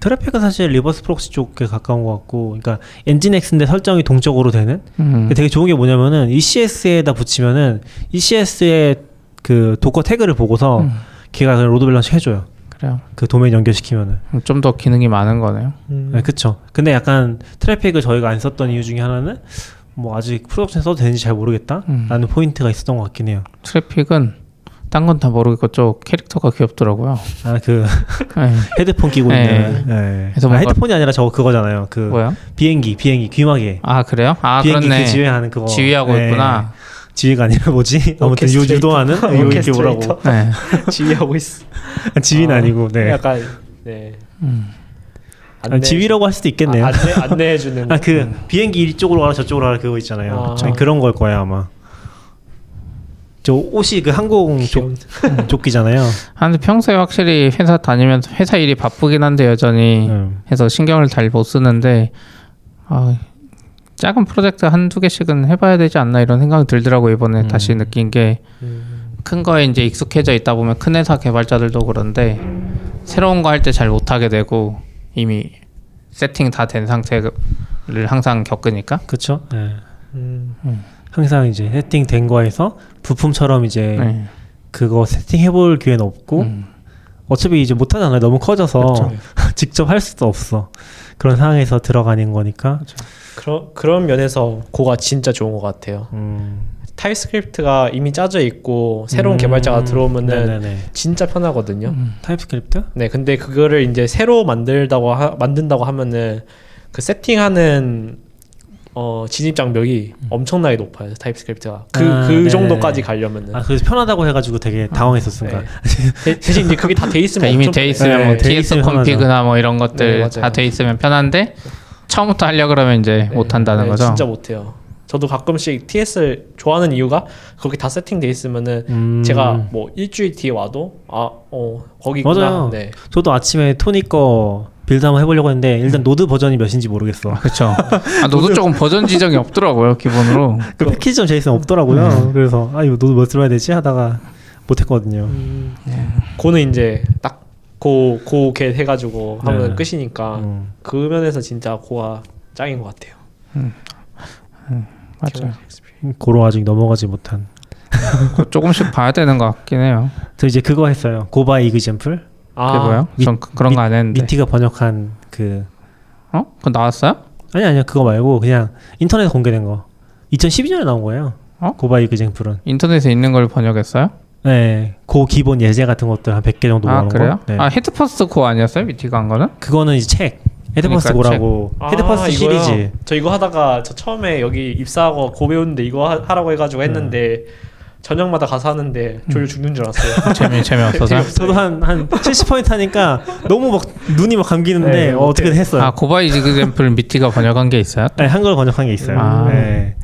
Traefik은 사실 reverse proxy 쪽에 가까운 것 같고, 그러니까 Nginx인데 설정이 동적으로 되는. 음. 되게 좋은 게 뭐냐면은 ECS에다 붙이면은 ECS의 그 Docker 태그를 보고서 음. 걔가 그냥 load balance 해줘요. 그래요. 그 도메인 연결시키면은. 좀 더 기능이 많은 거네요. 음. 네, 그쵸. 근데 약간 Traefik을 저희가 안 썼던 이유 중에 하나는 뭐 아직 production 써도 되는지 잘 모르겠다. 음. 라는 포인트가 있었던 것 같긴 해요. Traefik은 딴 건 다 모르겠고 저 캐릭터가 귀엽더라고요. 아, 그 네. 헤드폰 끼고 네. 있는. 네. 그래서 아, 뭔가- 헤드폰이 아니라 저거 그거잖아요. 그 뭐야? 비행기, 비행기, 귀마개. 아 그래요? 아 비행기 그렇네. 그 지휘하는 그거. 지휘하고 네. 있구나. 지휘가 아니라 뭐지? 아무튼 유, orchestrator. 유도하는 이거 이렇게. 뭐라고. 네. 지휘하고 있어. 지휘는 아, 아, 니고 네. 약간 네. 음. 아, 지휘라고 할 수도 있겠네요. 아, 안내 안내해 주는. 아그 비행기 이쪽으로 가라 저쪽으로 가라 그거 있잖아요. 아. 아니, 그런 걸 거야 아마. 저 옷이 그 항공 조, 귀여운. 조끼잖아요. 아, 근데 평소에 확실히 회사 다니면서 회사 일이 바쁘긴 한데 여전히 음. 해서 신경을 잘 못 쓰는데 아, 작은 프로젝트 한두 개씩은 해봐야 되지 않나 이런 생각이 들더라고 이번에 음. 다시 느낀 게큰 음. 거에 이제 익숙해져 있다 보면 큰 회사 개발자들도 그런데 새로운 거 할 때 잘 못하게 되고 이미 세팅 다 된 상태를 항상 겪으니까 그렇죠. 예. 음. 항상 이제 세팅 된 거에서 부품처럼 이제 네. 그거 세팅해 볼 기회는 없고 음. 어차피 이제 못 하잖아요. 너무 커져서 그렇죠. 직접 할 수도 없어. 그런 상황에서 들어가는 거니까. 그 런 그런 면에서 Go가 진짜 좋은 것 같아요. 음. TypeScript가 이미 짜져 있고 새로운 음. 개발자가 들어오면은 네네네. 진짜 편하거든요. 음. TypeScript? 네, 근데 그거를 이제 새로 만들다고 하, 만든다고 하면은 그 세팅하는 어 진입 장벽이 엄청나게 높아요 TypeScript가 그그 아, 네. 정도까지 가려면은 아 그래서 편하다고 해가지고 되게 당황했어 순간. 네. 대- 대신 이제 그게 다 돼 있으면 그러니까 이미 돼. 있으면 네, 뭐돼 TS 컴피그나 뭐 이런 네, 것들 맞아요. 다돼 있으면 편한데 처음부터 하려 그러면 이제 네, 못 한다는 네, 거죠. 진짜 못해요. 저도 가끔씩 TS를 좋아하는 이유가 거기 다 세팅돼 있으면은 음. 제가 뭐 일주일 뒤에 와도 아어 거기 있구나. 맞아요. 네. 저도 아침에 토니 거 build 한번 해보려고 했는데 일단 Node 버전이 몇인지 모르겠어. 그렇죠. 아, Node 조금 버전 지정이 없더라고요 기본으로. 그 패키지 점 JSON 없더라고요. 그래서 아 이거 Node 뭐 들어야 되지 하다가 못했거든요. 음, Go는 이제 딱 Go go get 해가지고 하면 네. 끝이니까 음. 그 면에서 진짜 Go가 짱인 것 같아요. 맞아요. Go로 아직 넘어가지 못한. 그거 조금씩 봐야 되는 것 같긴 해요. 저 이제 그거 했어요. Go by Example. 아, 그게 뭐요? 미- 전 그- 그런 거 안 했는데. 미티가 번역한 그 어? 그거 나왔어요? 아니 아니요 그거 말고 그냥 인터넷에 공개된 거. 2012년에 나온 거예요. 어? Go by Example은. 인터넷에 있는 걸 번역했어요? 네. Go 기본 예제 같은 것들 한 100개 정도 아 모아놓은 그래요? 거. 네. 아 Head First Go 아니었어요? 미티가 한 거는? 그거는 이제 책. Head Firs 그러니까 Go라고 아, Head Firs 이거요? 시리즈. 저 이거 하다가 저 처음에 여기 입사하고 Go 배우는데 이거 하, 하라고 해가지고 했는데 저녁마다 가서 하는데 졸려 죽는 줄 알았어요. 재미 재미없어서. 저도 한한 70포인트 하니까 너무 막 눈이 막 감기는데 네, 어, 어떻게든 했어요. 아 고바이 지그젬플 미티가 번역한 게 있어요? 네, 한글 번역한 게 있어요. 아. 네.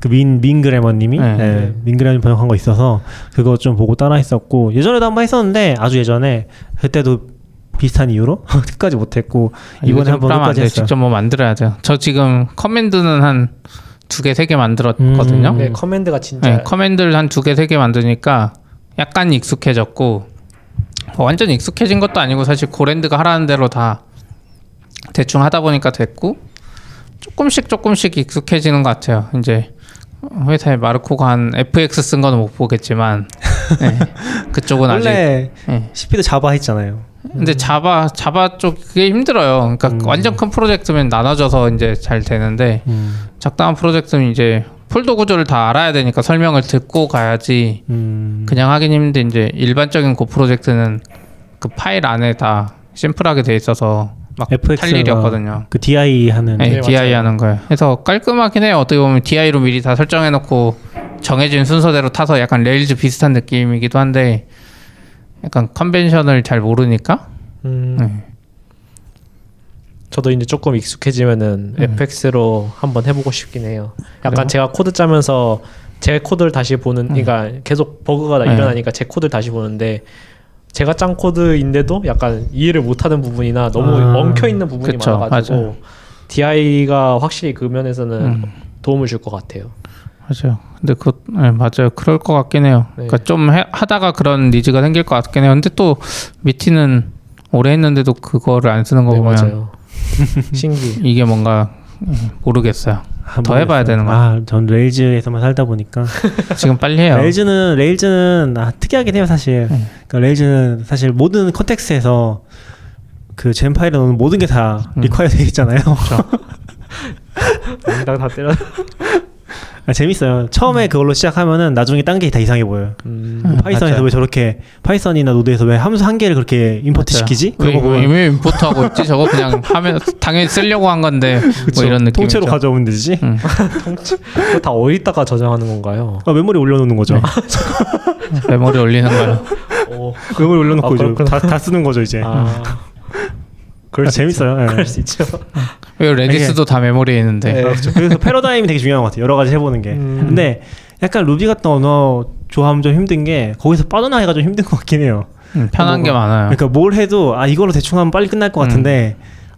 그민 민그래머님이 네. 네. 민그래머 번역한 거 있어서 그거 좀 보고 따라 했었고 예전에도 한 번 했었는데 아주 예전에 그때도 비슷한 이유로 끝까지 못했고 이번에 한번 끝까지. 했어요. 직접 뭐 만들어야 돼요. 저 지금 커맨드는 한 두 개 세 개 만들었거든요. 음. 네, 커맨드가 진짜 네, 커맨드를 한 두 개 세 개 만드니까 약간 익숙해졌고 뭐 완전 익숙해진 것도 아니고 사실 고랜드가 하라는 대로 다 대충 하다 보니까 됐고 조금씩 조금씩 익숙해지는 것 같아요. 이제 회사에 마르코가 한 FX 쓴 거는 못 보겠지만 네, 그쪽은 아직 원래 네. CP도 자바 했잖아요. 근데 자바 자바 쪽 그게 힘들어요. 그러니까 음. 완전 큰 프로젝트면 나눠져서 이제 잘 되는데 적당한 프로젝트는 이제 폴더 구조를 다 알아야 되니까 설명을 듣고 가야지 음. 그냥 하긴 힘든데 이제 일반적인 Go 프로젝트는 그 파일 안에 다 심플하게 돼 있어서 막 FX 탈 일이 없거든요. 그 DI 하는 네, 네, DI 맞아요. 하는 거예요. 그래서 깔끔하긴 해요. 어떻게 보면 DI로 미리 다 설정해 놓고 정해진 순서대로 타서 약간 Rails 비슷한 느낌이기도 한데 약간 convention을 잘 모르니까 음, 네. 저도 이제 조금 익숙해지면은 음. FX로 한번 해보고 싶긴 해요. 약간 그래요? 제가 코드 짜면서 제 코드를 다시 보는, 그러니까 계속 버그가 네. 일어나니까 제 코드를 다시 보는데 제가 짠 코드인데도 약간 이해를 못하는 부분이나 너무 아, 엉켜 있는 부분이 그쵸, 많아가지고 맞아요. DI가 확실히 그 면에서는 음. 도움을 줄 것 같아요. 맞아요. 근데 그 네, 맞아요. 그럴 것 같긴 해요. 네. 그러니까 좀 해, 하다가 그런 니즈가 생길 것 같긴 해요. 근데 또 미티는 오래 했는데도 그거를 안 쓰는 거 네, 보면 맞아요. 신기. 이게 뭔가 음, 모르겠어요. 아, 더 해봐야 모르겠어요. 되는 거. 아, 전 Rails에서만 살다 보니까 지금 빨리 해요. Rails는 Rails는 아, 특이하긴 해요 사실. 네. 그러니까 Rails는 사실 모든 context에서 그 젠 파일에 넣는 모든 게 다 음. require 되어 있잖아요. 다, 다 때려. 아, 재밌어요. 처음에 그걸로 시작하면은 나중에 딴 게 다 이상해 보여요. 음, 음, Python에서 맞아요. 왜 저렇게 Python이나 Node에서 왜 함수 한 개를 그렇게 import 맞아요. 시키지? 왜, 그런 거 보면 왜 import하고 있지? 저거 그냥 하면 당연히 쓰려고 한 건데 그쵸. 뭐 이런 느낌. 통째로 가져오면 되지. 음. 그거 다 어디다가 저장하는 건가요? 아, 메모리 올려놓는 거죠. 네. 메모리 올리는 거요. 오, 메모리 올려놓고 아. 다, 다 쓰는 거죠 이제. 아, 그럴 아, 수 재밌어요. 예. 그럴 수 있죠. 왜 Redis도 다 메모리에 있는데. 네. 그렇죠. 그래서 패러다임이 되게 중요한 것 같아요. 여러 가지 해보는 게. 음. 근데 약간 루비 같은 언어 조합하면 좀 힘든 게 거기서 빠져나가기가 좀 힘든 것 같긴 해요. 음, 편한 게 뭐가- 많아요. 그러니까 뭘 해도 아 이걸로 대충 하면 빨리 끝날 것 같은데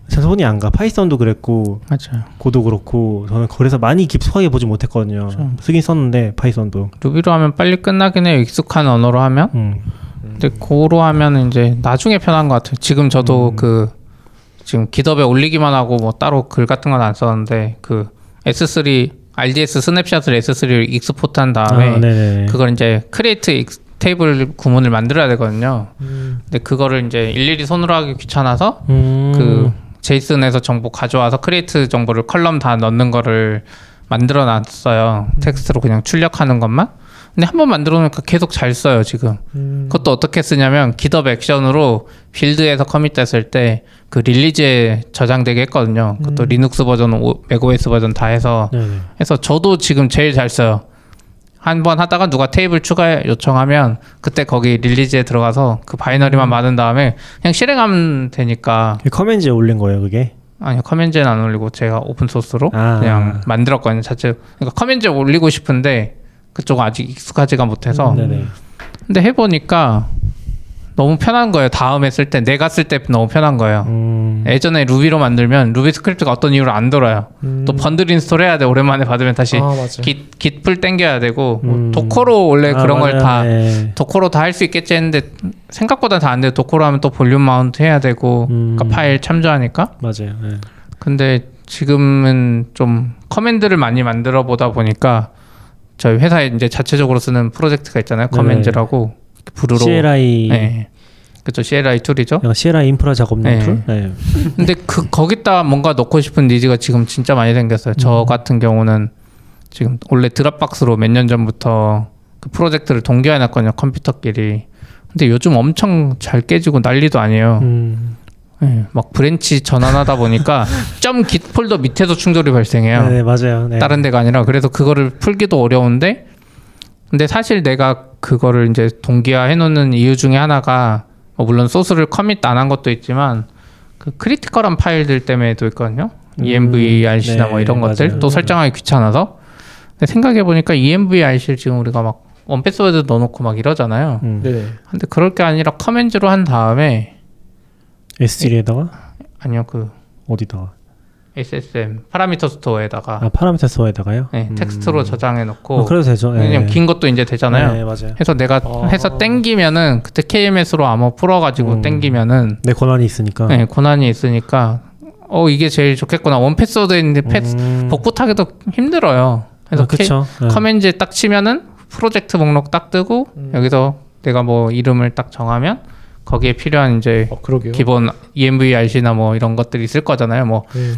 잘 손이 안 가. Python도 그랬고 맞아요. Go도 그렇고 저는 그래서 많이 깊숙하게 보지 못했거든요. 그렇죠. 쓰긴 썼는데 Python도. Ruby로 하면 빨리 끝나긴 해요. 익숙한 언어로 하면. 음. 근데 Go로 하면 이제 나중에 편한 것 같아요. 지금 저도 음. 그 지금 GitHub에 올리기만 하고 뭐 따로 글 같은 건 안 썼는데 그 S3 RDS snapshot을 S3를 export한 다음에 아. 그걸 이제 create table 구문을 만들어야 되거든요. 음. 근데 그거를 이제 일일이 손으로 하기 귀찮아서 음. 그 JSON에서 정보 가져와서 create 정보를 컬럼 다 넣는 거를 만들어 놨어요. 텍스트로 그냥 출력하는 것만. 근데 한 번 만들어 놓으니까 계속 잘 써요, 지금. 음. 그것도 어떻게 쓰냐면 GitHub Action으로 build에서 commit됐을 때 그 release에 저장되게 했거든요. 그것도 음. 리눅스 버전, 오- macOS 버전 다 해서 네네. 해서 저도 지금 제일 잘 써요. 한 번 하다가 누가 테이블 추가 요청하면 그때 거기 release에 들어가서 그 binary만 만든 다음에 그냥 실행하면 되니까 그 commands에 올린 거예요, 그게. 아니요 commands는 안 올리고 제가 open source로 아. 그냥 만들었거든요 자체 그러니까 commands에 올리고 싶은데 그쪽은 아직 익숙하지가 못해서 음. 근데 해보니까 너무 편한 거예요 다음에 쓸 때 내가 쓸 때 너무 편한 거예요 음. 예전에 Ruby로 만들면 루비 스크립트가 어떤 이유로 안 돌아요 음. 또 bundle install 해야 돼 오랜만에 받으면 다시 아 맞아. git, git pull 땡겨야 되고 뭐 음. Docker로 원래 아, 그런 걸. 다 네. Docker로 다 할 수 있겠지 했는데 생각보다 다 안 돼요 Docker로 하면 또 volume mount 해야 되고 음. 그러니까 파일 참조하니까 맞아요. 네. 근데 지금은 좀 커맨드를 많이 만들어 보다 보니까 저희 회사에 이제 자체적으로 쓰는 프로젝트가 있잖아요. 네. 커맨즈라고 부르로 CLI 네. 그렇죠. CLI 툴이죠. 약간 CLI 인프라 작업용 네. 툴. 네. 근데 그 거기다 뭔가 넣고 싶은 needs가 지금 진짜 많이 생겼어요. 저 같은 경우는 지금 원래 Dropbox로 몇 년 전부터 그 프로젝트를 동기화해 놨거든요. 컴퓨터끼리. 근데 요즘 엄청 잘 깨지고 난리도 아니에요. 음. 네, 막 branch 전환하다 보니까 점 git 폴더 밑에서 충돌이 발생해요. 네, 맞아요. 네. 다른 데가 아니라 그래서 그거를 풀기도 어려운데 근데 사실 내가 그거를 이제 동기화 해놓는 이유 중에 하나가 뭐 물론 소스를 commit 안 한 것도 있지만 그 critical한 파일들 때문에도 있거든요. 음, envrc나 네, 뭐 이런 것들 맞아요. 또 설정하기 귀찮아서 근데 생각해 보니까 envrc를 지금 우리가 막 1Password 넣어놓고 막 이러잖아요. 음. 네네. 근데 그럴 게 아니라 커맨드로 한 다음에 S3에다가 아니요 그 어디다가? SSM 파라미터 스토어에다가 아, Parameter Store에다가요? 네, 음. 텍스트로 저장해 놓고 어, 그래도 되죠. 네. 왜냐면 긴 것도 이제 되잖아요. 네, 맞아요. 해서 내가 아. 해서 땡기면은 그때 KMS로 아마 풀어 가지고 음. 땡기면은 내 권한이 있으니까. 네, 권한이 있으니까 어 이게 제일 좋겠구나 1Password 있는데 패스 음. 복붙하기도 힘들어요. 그래서 아, 그쵸. 네. commands에 딱 치면은 프로젝트 목록 딱 뜨고 음. 여기서 내가 뭐 이름을 딱 정하면 거기에 필요한 이제 어. 기본 envrc나 뭐 이런 것들이 있을 거잖아요. 뭐 네.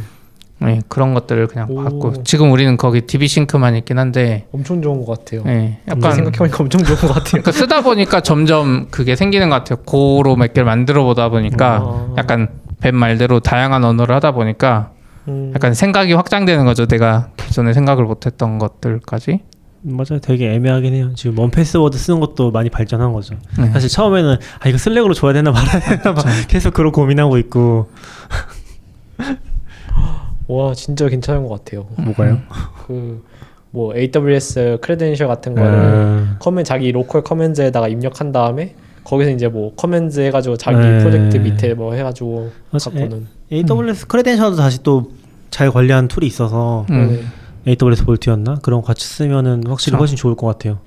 네, 그런 것들을 그냥 오. 받고 지금 우리는 거기 DB sync만 있긴 한데 엄청 좋은 것 같아요. 네, 약간 생각해보니까 엄청 좋은 것 같아요. 그러니까 쓰다 보니까 점점 그게 생기는 것 같아요. Go로 몇 개를 만들어 보다 보니까 아. 약간 벤 말대로 다양한 언어를 하다 보니까 음. 약간 생각이 확장되는 거죠. 내가 기존에 생각을 못했던 것들까지. 맞아요. 되게 애매하긴 해요. 지금 1Password 쓰는 것도 많이 발전한 거죠. 네. 사실 처음에는 아 이거 Slack으로 줘야 되나 말아야 되나 막 계속 그런 고민하고 있고 와 진짜 괜찮은 것 같아요. 뭐가요? 그 뭐 AWS credential 같은 거를 음. 커맨 자기 local 커맨드에다가 입력한 다음에 거기서 이제 뭐 커맨드 해가지고 자기 네. 프로젝트 밑에 뭐 해가지고. 갖고는 AWS credential도 다시 또 잘 관리한 툴이 있어서 음. 네. AWS Vault였나 그런 거 같이 쓰면은 확실히 그쵸. 훨씬 좋을 것 같아요.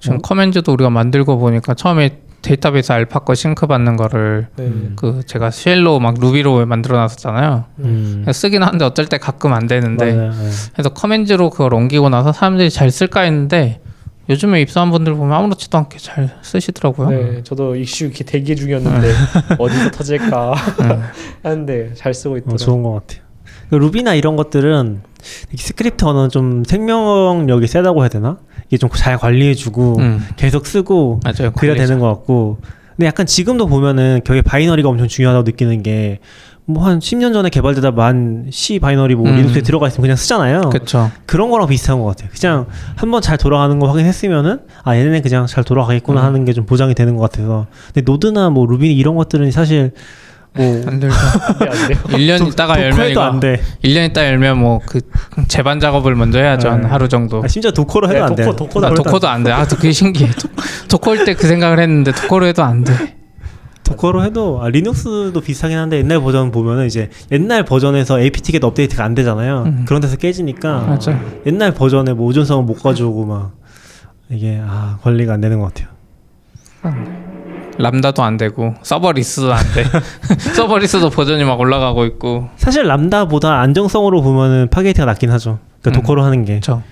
지금 commands도 우리가 만들고 보니까 처음에 데이터베이스 알파 거 싱크 받는 거를 네. 음. 그 제가 shell로 막 Ruby로 만들어 놨었잖아요. 음. 쓰긴 하는데 어쩔 때 가끔 안 되는데 맞아요. 네. 그래서 commands로 그걸 옮기고 나서 사람들이 잘 쓸까 했는데 요즘에 입사한 분들 보면 아무렇지도 않게 잘 쓰시더라고요. 네, 저도 이슈 이렇게 대기 중이었는데 어디서 터질까 하는데 잘 쓰고 어, 있더라고요. 좋은 것 같아요. 그 Ruby나 이런 것들은 이 스크립트 언어는 좀 생명력이 세다고 해야 되나? 이게 좀 잘 관리해주고 음. 계속 쓰고 맞아요. 그래야 관리자. 되는 것 같고. 근데 약간 지금도 보면은 결국에 binary가 엄청 중요하다고 느끼는 게 뭐 한 10년 전에 개발되다 만 C binary 뭐 음. Linux에 들어가 있으면 그냥 쓰잖아요. 그렇죠. 그런 거랑 비슷한 것 같아요. 그냥 한번 잘 돌아가는 거 확인했으면은 아 얘네는 그냥 잘 돌아가겠구나 음. 하는 게 좀 보장이 되는 것 같아서. 근데 Node나 뭐 루비 이런 것들은 사실 뭐 안 들죠. 1년 있다가 열면 이거 안 돼. 1년 있다 열면 뭐 그 제반 작업을 먼저 해야죠. 한 네. 하루 정도. 아, 심지어 Docker로 해도 네, 안 돼. Docker, Docker도 나 그래도 Docker도 안 돼. 아, 그게 신기해. 도- Docker일 때 그 생각을 했는데 Docker로 해도 안 돼. Docker로 해도 아, Linux도 비슷하긴 한데 옛날 버전 보면은 이제 옛날 버전에서 apt-get update가 안 되잖아요. 음. 그런 데서 깨지니까 맞아. 옛날 버전에 뭐 의존성을 못 가져오고 막 이게 아 관리가 안 되는 것 같아요. Lambda도 안 되고 serverless도 안 돼. serverless도 버전이 막 올라가고 있고. 사실 Lambda보다 안정성으로 보면은 Fargate가 낫긴 하죠. 그러니까 음. Docker로 하는 게. 그렇죠.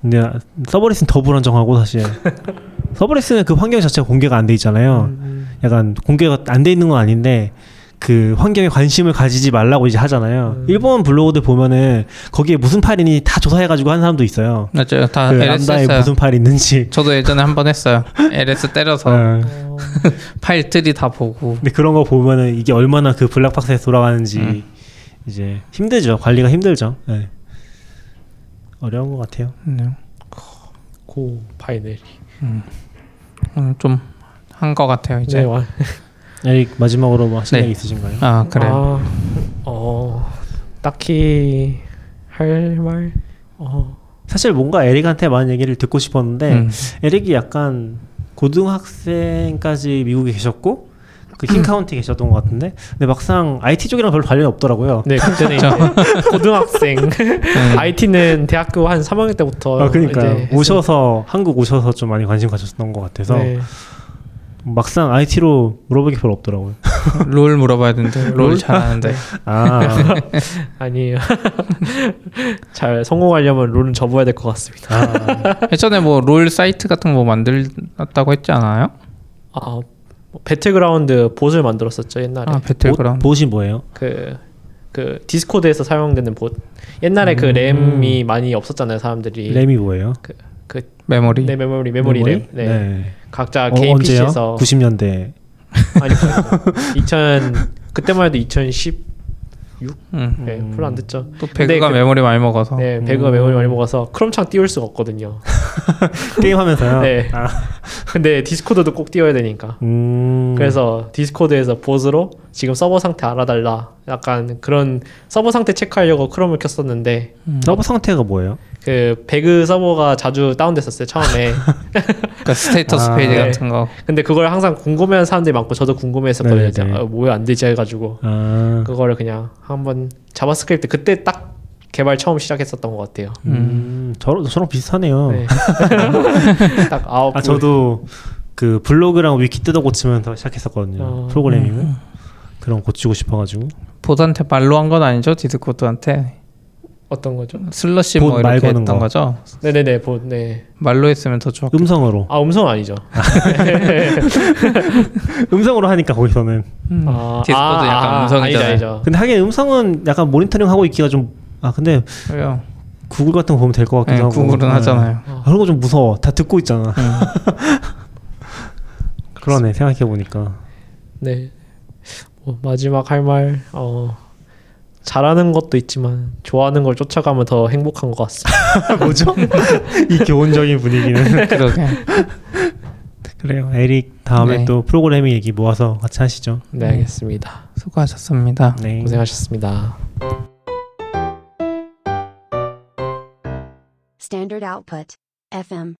근데 serverless는 더 불안정하고 사실. serverless는 그 환경 자체가 공개가 안 돼 있잖아요. 음. 약간 공개가 안 돼 있는 건 아닌데 그 환경에 관심을 가지지 말라고 이제 하잖아요. 음. 일본 블로그들 보면은 거기에 무슨 파일이니 다 조사해가지고 하는 사람도 있어요. 맞아요. 다 그 LS 람다에 했어요. 무슨 파일이 있는지. 저도 예전에 한 번 했어요. ls 때려서 어. 어, 파일 트리 다 보고. 근데 그런 거 보면은 이게 얼마나 그 black box에서 돌아가는지 음. 이제 힘들죠. 관리가 힘들죠. 네. 어려운 것 같아요. 네. Go binary. 음, 좀한 것 같아요 이제. 네, 와. 에릭 마지막으로 뭐 하실 네. 얘기 있으신가요? 아 그래요. 아, 어 딱히 할 말. 어 사실 뭔가 에릭한테 많은 얘기를 듣고 싶었는데 음. 에릭이 약간 고등학생까지 미국에 계셨고 그 음. 흰카운티 계셨던 것 같은데 근데 막상 IT 쪽이랑 별로 관련이 없더라고요. 네 그때는 이제 고등학생 음. IT는 대학교 한 3학년 때부터 아 그러니까 오셔서 한국 오셔서 좀 많이 관심 가졌던 것 같아서 네. 막상 IT로 물어볼 게 별로 없더라고요. 롤 물어봐야 되는데 롤 잘하는데. 아 아니에요. 잘 성공하려면 롤은 접어야 될 것 같습니다. 아, 예전에 뭐 롤 사이트 같은 거 만들었다고 했지 않아요? 아뭐 배틀그라운드 bot을 만들었었죠 옛날에. 아 배틀그라운드. bot이 뭐예요? 그, 그 Discord에서 사용되는 봇. 옛날에 그 음. 램이 많이 없었잖아요 사람들이. 램이 뭐예요? 그 메모리. 네, 메모리 메모리 램. 네. 네. 각자 어, 개인 언제요? PC에서 90년대. 아니 2000 그때만 해도 2010 음. 네, 음. 별로 안 됐죠. 또 배그가 그- 메모리 많이 먹어서. 네, 배그가 음. 메모리 많이 먹어서 크롬창 띄울 수가 없거든요. 게임하면서요. 네. 아, 근데 디스코드도 꼭 띄워야 되니까. 음. 그래서 디스코드에서 bot으로 지금 서버 상태 알아달라. 약간 그런 서버 상태 체크하려고 크롬을 켰었는데 음. 서버 상태가 뭐예요? 그 배그 서버가 자주 다운됐었어요 처음에. 그러니까 status 아, 페이지 네. 같은 거. 근데 그걸 항상 궁금해하는 사람들이 많고 저도 궁금했었거든요. 네, 네. 아, 뭐야 안 되지 해가지고 아, 그거를 그냥 한번 JavaScript 그때 딱 개발 처음 시작했었던 것 같아요. 음, 저, 저랑 비슷하네요. 네. 딱 아홉. 아 저도 그 블로그랑 위키 뜯어 고치면서 시작했었거든요. 어. 프로그래밍을 음. 그런 거 고치고 싶어가지고 bot한테 말로 한 건 아니죠? 디스코드한테 어떤 거죠? slash bot 뭐 말 이렇게 했던 거. 거죠? 네네네 봇 네. 말로 했으면 더 좋았겠다. 음성으로 아 음성 아니죠? 음성으로 하니까 거기서는 음. 아, 디스코드 아, 약간 아, 음성이잖아요. 아니죠, 아니죠. 근데 하긴 음성은 약간 모니터링 하고 있기가 좀 아 근데 그래요. 구글 같은 거 보면 될 것 같기도 네, 하고 구글은 네. 하잖아요. 아, 그런 거 좀 무서워 다 듣고 있잖아 음. 그러네 생각해 보니까 네. 뭐 마지막 할 말 어. 잘하는 것도 있지만 좋아하는 걸 쫓아가면 더 행복한 것 같습니다. 뭐죠 이 교훈적인 분위기는 그러게. 그래요 에릭 다음에 네. 또 프로그래밍 얘기 모아서 같이 하시죠 네, 알겠습니다. 수고하셨습니다. 네 고생하셨습니다. Standard output. FM.